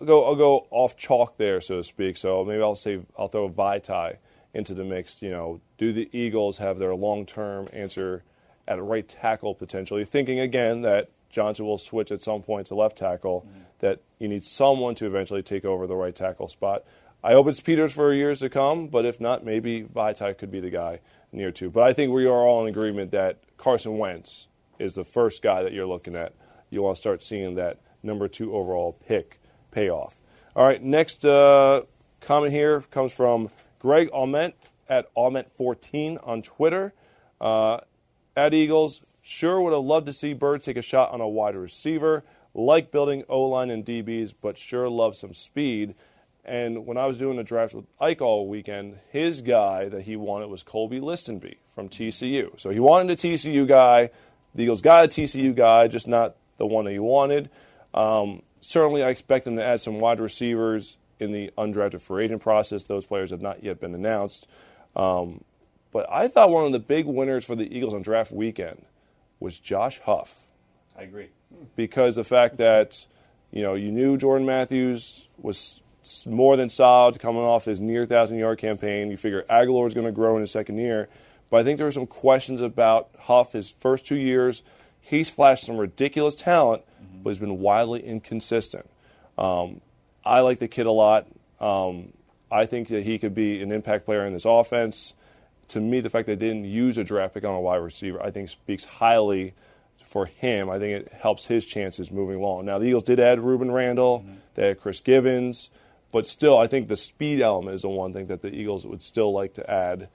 I'll go I'll go off chalk there, so to speak. So maybe I'll say I'll throw Vaitai into the mix. You know, do the Eagles have their long term answer at right tackle potentially? Thinking again that Johnson will switch at some point to left tackle, mm-hmm. that you need someone to eventually take over the right tackle spot. I hope it's Peters for years to come, but if not, maybe Vaitai could be the guy near to. But I think we are all in agreement that Carson Wentz is the first guy that you're looking at. You want to start seeing that number two overall pick payoff. All right, next uh, comment here comes from Greg Alment at Alment14 on Twitter. Uh, at Eagles, sure would have loved to see Bird take a shot on a wide receiver. Like building O line and DBs, but sure love some speed. And when I was doing the draft with Ike all weekend, his guy that he wanted was Kolby Listenbee from TCU. So he wanted a TCU guy. The Eagles got a TCU guy, just not the one that he wanted. Um, certainly, I expect them to add some wide receivers in the undrafted free agent process. Those players have not yet been announced. Um, but I thought one of the big winners for the Eagles on draft weekend was Josh Huff I agree. because the fact that you know you knew Jordan Matthews was more than solid coming off his near thousand yard campaign. You figure Agholor is going to grow in his second year, but I think there were some questions about Huff his first two years. He's flashed some ridiculous talent, but he's been wildly inconsistent. Um, I like the kid a lot. Um, I think that he could be an impact player in this offense. To me, the fact that they didn't use a draft pick on a wide receiver, I think speaks highly for him. I think it helps his chances moving along. Now, the Eagles did add Rueben Randle, they had Chris Givens, but still, I think the speed element is the one thing that the Eagles would still like to add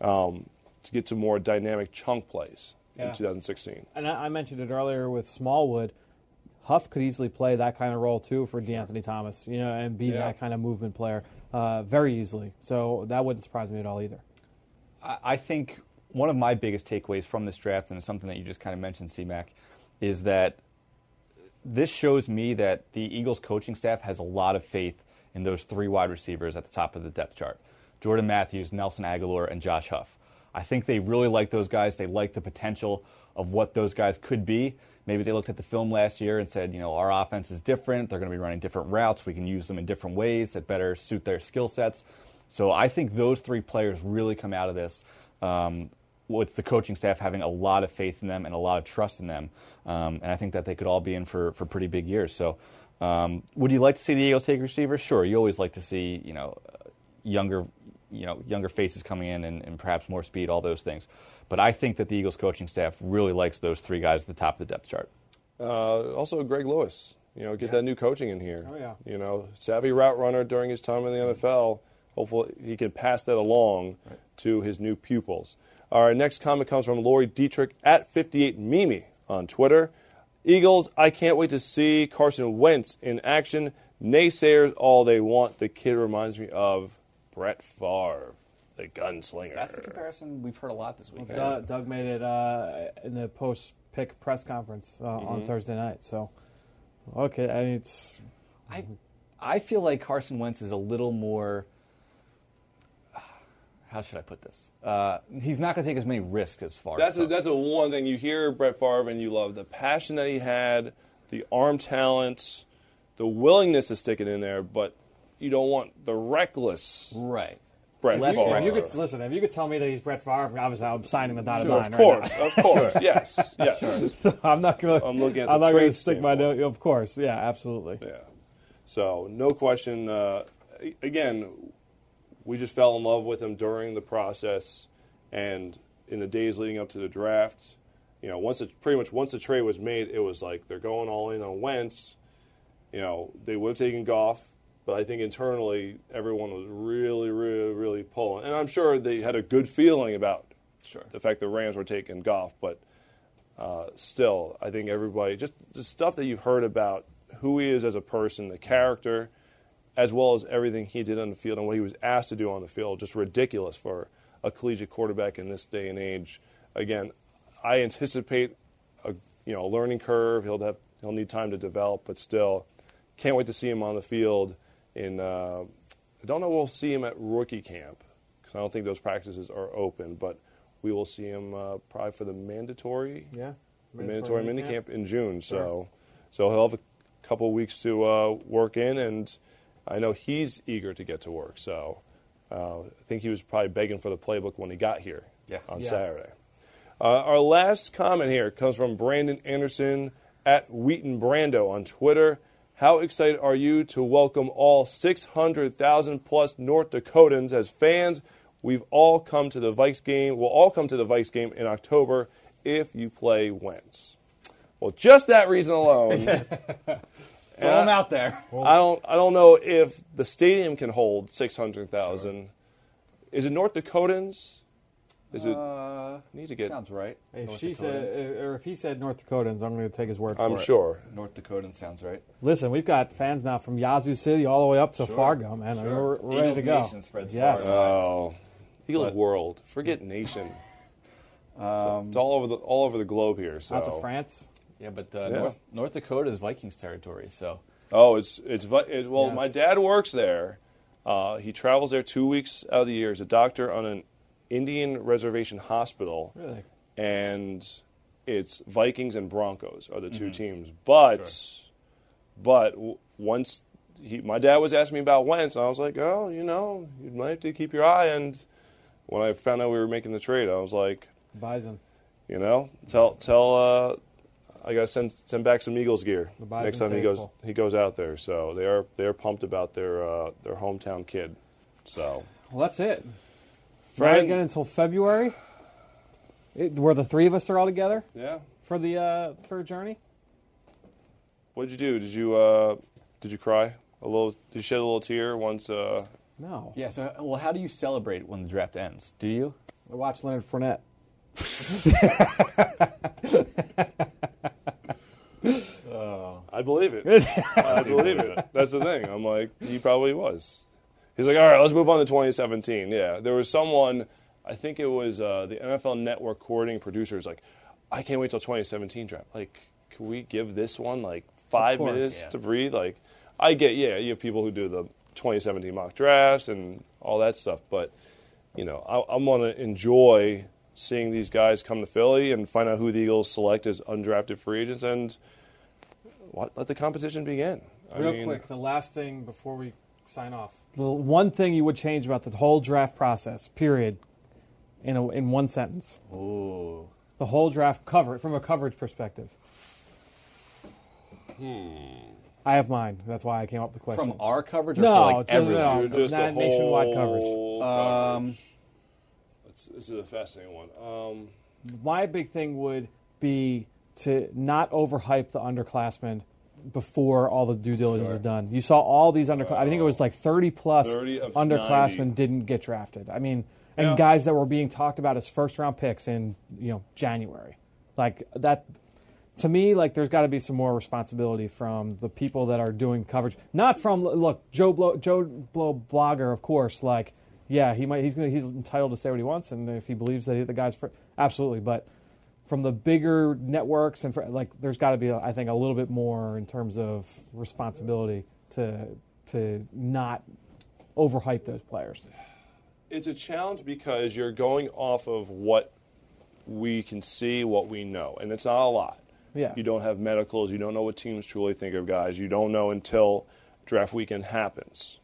um, to get to more dynamic chunk plays Yeah. in 2016. And I mentioned it earlier with Smallwood. Huff could easily play that kind of role too for De'Anthony Thomas, you know, and be Yeah. that kind of movement player uh, very easily. So that wouldn't surprise me at all either. I I think one of my biggest takeaways from this draft, and something that you just kind of mentioned, CMAC, is that this shows me that the Eagles coaching staff has a lot of faith in those three wide receivers at the top of the depth chart Jordan Matthews, Nelson Agholor, and Josh Huff. I think they really like those guys. They like the potential of what those guys could be. Maybe they looked at the film last year and said, you know, our offense is different. They're going to be running different routes. We can use them in different ways that better suit their skill sets. So I think those three players really come out of this um, with the coaching staff having a lot of faith in them and a lot of trust in them. Um, and I think that they could all be in for, for pretty big years. So um, would you like to see the Eagles take receivers? Sure. You always like to see, you know, younger, you know, younger faces coming in and, and perhaps more speed, all those things. But I think that the Eagles coaching staff really likes those three guys at the top of the depth chart. Uh, also, Greg Lewis You know, get that new coaching in here. Oh, yeah. You know, savvy route runner during his time in the NFL. Hopefully, he can pass that along to his new pupils. Our next comment comes from Lori Dietrich at 58 Mimi on Twitter. Eagles, I can't wait to see Carson Wentz in action. Naysayers all they want. The kid reminds me of Brett Favre, the gunslinger. That's the comparison we've heard a lot this week. Doug, Doug made it uh, in the post-pick press conference uh, Mm-hmm. on Thursday night. So, okay, I mean, it's I, I feel like Carson Wentz is a little more. How should I put this? Uh, he's not going to take as many risks as Favre. That's a, that's a one thing you hear Brett Favre and you love the passion that he had, the arm talent, the willingness to stick it in there, but you don't want the reckless right. Brett Less Favre. if you could listen, if you could tell me that he's Brett Favre, obviously I'm signing the dotted Sure, line. of right course, of course, yes, yes. now. I'm not going. I'm looking at I'm not going to stick my note. Of course, yeah, absolutely. Yeah. So no question. Uh, again, we just fell in love with him during the process, and in the days leading up to the draft. You know, once it pretty much once the trade was made, it was like they're going all in on Wentz. You know, they would have taken Goff, but I think internally everyone was really, really, really pulling, and I'm sure they had a good feeling about Sure. the fact the Rams were taking Goff. but uh, still, I think everybody just the stuff that you've heard about who he is as a person, the character, as well as everything he did on the field and what he was asked to do on the field, just ridiculous for a collegiate quarterback in this day and age. Again, I anticipate a you know a learning curve. He'll have he'll need time to develop, but still, can't wait to see him on the field. In uh, I don't know we'll see him at rookie camp because I don't think those practices are open, but we will see him uh, probably for the mandatory Yeah, the mandatory minicamp in June. So, so he'll have a couple weeks to uh, work in, and I know he's eager to get to work. So, uh, I think he was probably begging for the playbook when he got here Yeah. on Yeah. Saturday. Uh, our last comment here comes from Brandon Anderson at Wheaton Brando on Twitter. How excited are you to welcome all 600,000 plus North Dakotans as fans? We've all come to the Vikes game. We'll all come to the Vikes game in October if you play Wentz. Well, just that reason alone, Throw him out there. I don't. I don't know if the stadium can hold 600,000. Is it North Dakotans? Is it? Uh, need to get. sounds right. If North she Dakotans. said, or if he said North Dakotans, I'm going to take his word I'm for it. I'm sure. North Dakotans sounds right. Listen, we've got fans now from Yazoo City all the way up to Fargo, man. I mean, we're, we're ready to go. Nation spreads yes. far. Oh, Eagles World. Forget nation. Um, It's all over the all over the globe here. So. Out to France. yeah, but uh, Yeah. North, North Dakota is Vikings territory, so Oh, it's it's, vi- it, well. Yes. My dad works there. Uh, he travels there two weeks out of the year. He's a doctor on an Indian reservation hospital, Really? and it's Vikings and Broncos are the 2 teams. But but w- once he, my dad was asking me about Wentz, and I was like, oh, you know, you might have to keep your eye. And when I found out we were making the trade, I was like, Bison. you know, tell tell uh, I gotta send send back some Eagles gear next time he goes he goes out there. So they are they are pumped about their uh, their hometown kid. So Well, that's it. Fran- Not again until February, it, where the three of us are all together yeah, for the uh, for a journey. what did you do? Did you uh, did you cry a little? Did you shed a little tear once? Uh, No. yeah. So, well, how do you celebrate when the draft ends? Do you? I watched Leonard Fournette. I believe it. I believe it. That's the thing. I'm like, he probably was. He's like, all right, let's move on to 2017. Yeah, there was someone, I think it was uh, the NFL Network coordinating producers, like, I can't wait till 2017 draft. Like, can we give this one like five course. minutes Yeah. to breathe? Like, I get, yeah, you have people who do the 2017 mock drafts and all that stuff, but you know, I, I'm gonna enjoy seeing these guys come to Philly and find out who the Eagles select as undrafted free agents and what, let the competition begin. I Real mean, quick, the last thing before we sign off. The one thing you would change about the whole draft process, period, in a, in one sentence. Ooh. The whole draft cover from a coverage perspective. Hmm. I have mine. That's why I came up with the question. From our coverage or No, for like just- everyone? no. Just Not a nationwide coverage. whole Um, coverage. It's- this is a fascinating one. Um, My big thing would be to not overhype the underclassmen before all the due diligence is done. You saw all these under. I think it was oh. like 30 plus 30 of underclassmen 90. didn't get drafted. I mean, and Yeah. guys that were being talked about as first round picks in you know January, like that. To me, like there's got to be some more responsibility from the people that are doing coverage, not from look Joe Blow, Joe Blow blogger, of course. Like, yeah, he might he's gonna he's entitled to say what he wants, and if he believes that he, the guy's for absolutely, but from the bigger networks and for, like there's got to be I think a little bit more in terms of responsibility to to not overhype those players. it's a challenge because you're going off of what we can see, what we know, and it's not a lot. Yeah. You don't have medicals. You don't know what teams truly think of guys. You don't know until draft weekend happens.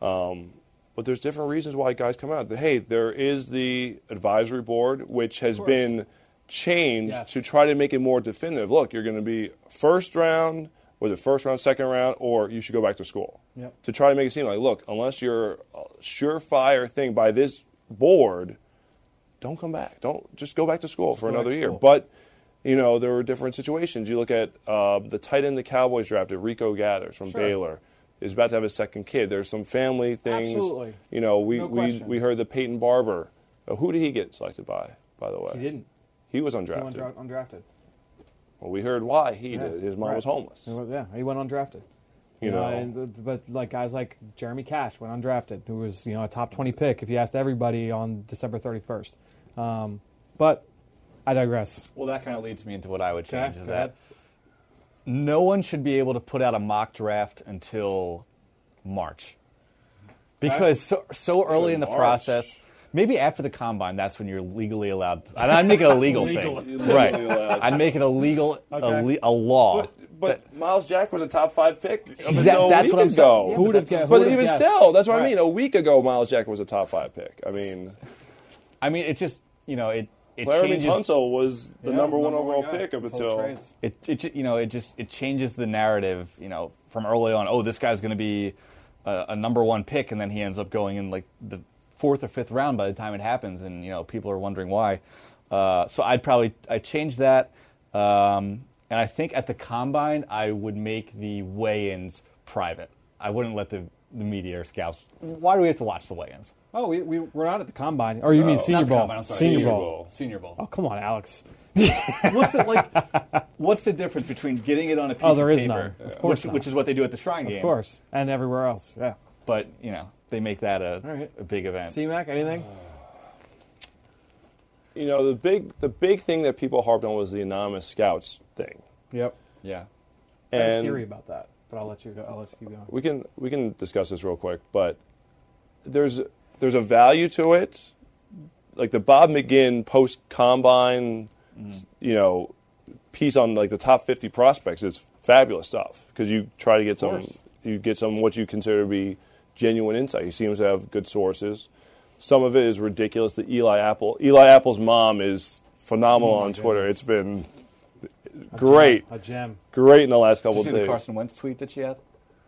Um, but there's different reasons why guys come out. Hey, there is the advisory board, which has been changed Yes. to try to make it more definitive. Look, you're going to be first round, was it first round, second round, or you should go back to school. Yep. To try to make it seem like, look, unless you're a surefire thing by this board, don't come back. Don't just go back to school for another year. school. But you know there were different situations. You look at uh, the tight end the Cowboys drafted, Rico Gathers from Sure. Baylor, is about to have his second kid. There's some family things. Absolutely. You know, we No we, we heard the Peyton Barber. Uh, who did he get selected by? By the way, He didn't. He was He undrafted. went dra- undrafted. well, we heard why he Yeah. did. His mom Right. was homeless. Yeah, he went undrafted. You know, and, uh, but like guys like Jeremy Cash went undrafted, who was you know a top twenty pick if you asked everybody on December thirty first. Um, but I digress. Well, that kind of leads me into what I would Okay, change is that no one should be able to put out a mock draft until March. Because so, so early in the March. process, maybe after the combine, that's when you're legally allowed. To, and I'd make it a legal Legal. thing, right? I'd make it a legal, a, Okay. le- a law. But Myles Jack was a top five pick up Exact- until a that's week what I'm saying. ago. Yeah, Who would have but guessed? But even guessed? still, that's what I Right. mean. A week ago, Myles Jack was a top five pick. I mean, I mean, it just you know it. It Laremy changes. Tunsil was the Yeah, number one overall guy. pick up Until until. trades. it, it ju- you know it just it changes the narrative you know from early on oh this guy's going to be a, a number one pick and then he ends up going in like the fourth or fifth round by the time it happens and you know people are wondering why uh, so i'd probably i'd change that um, and i think at the combine i would make the weigh-ins private i wouldn't let the, the media or scouts why do we have to watch the weigh-ins Oh, we, we we're not at the combine. Or you mean Senior Bowl? combine, Senior, Senior Bowl. Bowl. senior bowl Oh, come on, Alex. what's the like what's the difference between getting it on a piece Oh, there of is paper none. Of course which, not. which is what they do at the shrine game Of course, and everywhere else. Yeah. but you know they make that a, All right. a big event. C-Mac, anything? You know, the big the big thing that people harped on was the anonymous scouts thing, Yep. yeah, I have a theory about that, but I'll let you go. I'll let you keep going. we can we can discuss this real quick. But there's there's a value to it, like the Bob McGinn post combine, mm-hmm. you know, piece on like the top 50 prospects is fabulous stuff because you try to get some course. you get some what you consider to be genuine insight. He seems to have good sources. Some of it is ridiculous. The Eli Apple Eli Apple's mom is phenomenal Oh on Twitter. goodness. It's been great, A gem. great in the last Did couple you see of the days. Carson Wentz tweet that she had?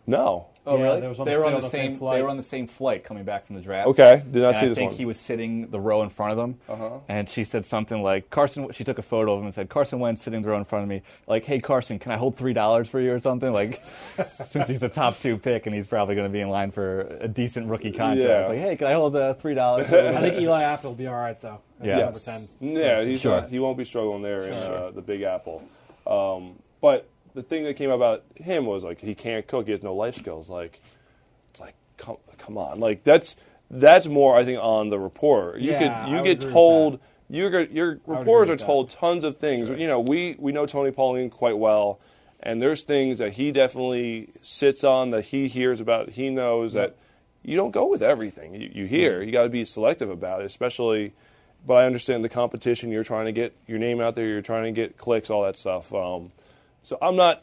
No. Oh, Yeah, really? they was on they the- were on on the the same same. flight. They were on the same flight coming back from the draft. Okay, did not and see I this think one. he was sitting the row in front of them, Uh-huh. and she said something like Carson. She took a photo of him and said, "Carson Wentz sitting the row in front of me." Like, "Hey, Carson, can I hold three dollars for you or something?" Like, since he's a top two pick and he's probably going to be in line for a decent rookie contract. Yeah. Like, "Hey, can I hold uh, three dollars?" I think Eli Apple will be all right though. as Yeah. number Yes. ten. Yeah, he's Sure. not, he won't be struggling there in uh, the Big Apple. Um, but the thing that came about him was like he can't cook. He has no life skills. Like it's like come, come on. Like that's that's more I think on the reporter. You Yeah, could you would get told your your reporters are with that. told tons of things. You know, we we know Tony Pauline quite well. And there's things that he definitely sits on that he hears about. He knows that you don't go with everything you, you hear. You got to be selective about it, especially. But I understand the competition. You're trying to get your name out there. You're trying to get clicks, all that stuff. Um, so I'm not.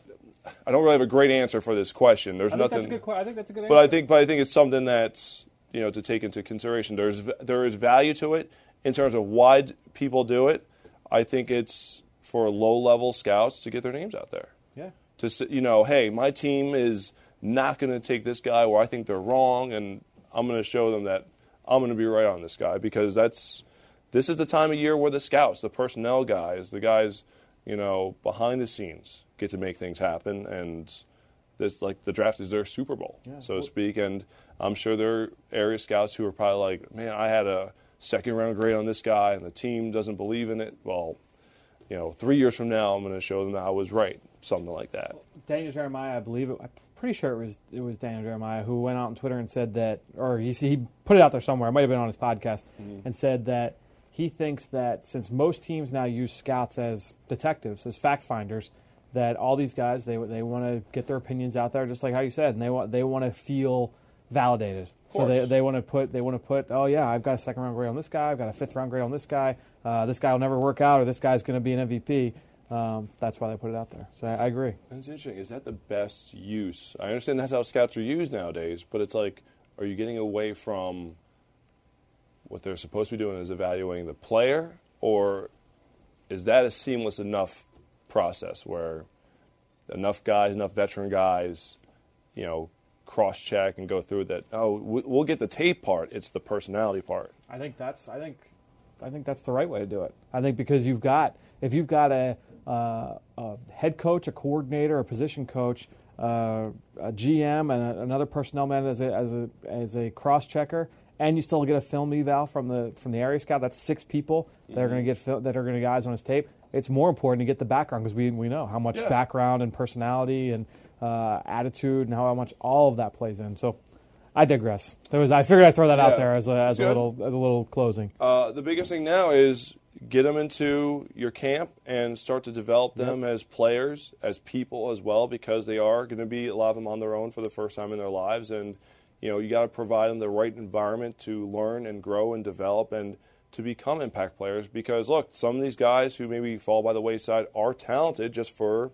I don't really have a great answer for this question. There's I nothing. that's a good. I think that's a good. But I think, but I think it's something that's you know to take into consideration. There's there is value to it in terms of why people do it. I think it's for low level scouts to get their names out there. Yeah. To you know, hey, my team is not going to take this guy where I think they're wrong, and I'm going to show them that I'm going to be right on this guy because that's this is the time of year where the scouts, the personnel guys, the guys, you know, behind the scenes get to make things happen. And this like the draft is their Super Bowl, so to speak. And I'm sure there are area scouts who are probably like, man, I had a second round grade on this guy, and the team doesn't believe in it. Well, you know, three years from now, I'm going to show them that I was right, something like that. Daniel Jeremiah, I believe it. I'm pretty sure it was it was Daniel Jeremiah who went out on Twitter and said that, or he he put it out there somewhere. It might have been on his podcast, mm-hmm. and said that he thinks that since most teams now use scouts as detectives, as fact finders, that all these guys they they want to get their opinions out there, just like how you said, and they want they want to feel validated. So they, they want to put they want to put oh yeah I've got a second round grade on this guy I've got a fifth round grade on this guy uh, this guy will never work out or this guy's going to be an MVP um, that's why they put it out there so I, I agree That's interesting. Is that the best use? I understand that's how scouts are used nowadays, but it's like, are you getting away from what they're supposed to be doing is evaluating the player, or is that a seamless enough process where enough guys, enough veteran guys, you know, cross check and go through that? Oh, we- we'll get the tape part. It's the personality part. I think that's I think I think that's the right way to do it. I think because you've got if you've got a, uh, a head coach, a coordinator, a position coach, uh, a GM, and a, another personnel man as a as a as a cross checker, and you still get a film eval from the from the area scout. That's six people that are going to get fil- that are going to guys on his tape. It's more important to get the background because we we know how much Yeah. background and personality and uh, attitude and how much all of that plays in. So. I digress. There was. I figured I'd throw that Yeah. out there as a, as a little as a little closing. Uh, the biggest thing now is get them into your camp and start to develop them as players, as people as well, because they are going to be a lot of them on their own for the first time in their lives, and you know you got to provide them the right environment to learn and grow and develop and to become impact players. Because look, some of these guys who maybe fall by the wayside are talented just for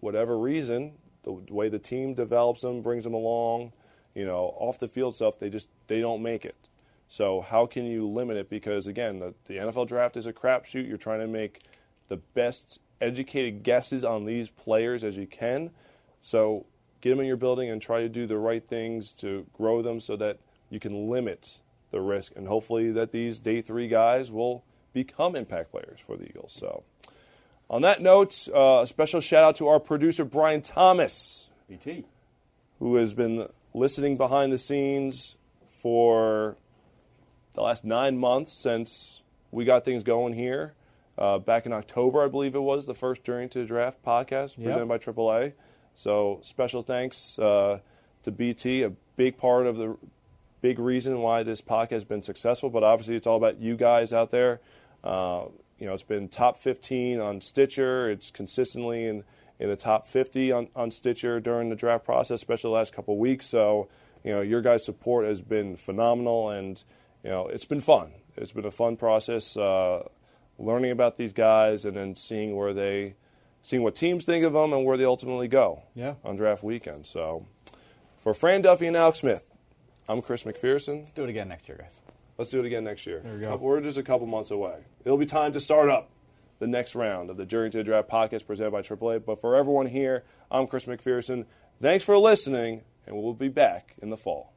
whatever reason, the way the team develops them, brings them along, you know, off the field stuff, they just they don't make it. So how can you limit it? Because again, the, the NFL draft is a crapshoot. You're trying to make the best educated guesses on these players as you can. So get them in your building and try to do the right things to grow them so that you can limit the risk. And hopefully that these day three guys will become impact players for the Eagles. So on that note, uh, a special shout out to our producer Brian Thomas BT. who has been listening behind the scenes for the last nine months since we got things going here. Uh, back in October, I believe it was, the first Journey to the Draft podcast Yep. presented by AAA. So special thanks uh, to BT, a big part of the big reason why this podcast has been successful. But obviously, it's all about you guys out there. Uh, you know, it's been top 15 on Stitcher. It's consistently in, in the top 50 on, on Stitcher during the draft process, especially the last couple of weeks. So, you know, your guys' support has been phenomenal, and you know, it's been fun. It's been a fun process, uh, learning about these guys, and then seeing where they, seeing what teams think of them, and where they ultimately go Yeah. on draft weekend. So, for Fran Duffy and Alex Smith, I'm Chris McPherson. Let's do it again next year, guys. Let's do it again next year. There we go. We're just a couple months away. It'll be time to start up the next round of the Journey to the Draft podcast presented by AAA. But for everyone here, I'm Chris McPherson. Thanks for listening, and we'll be back in the fall.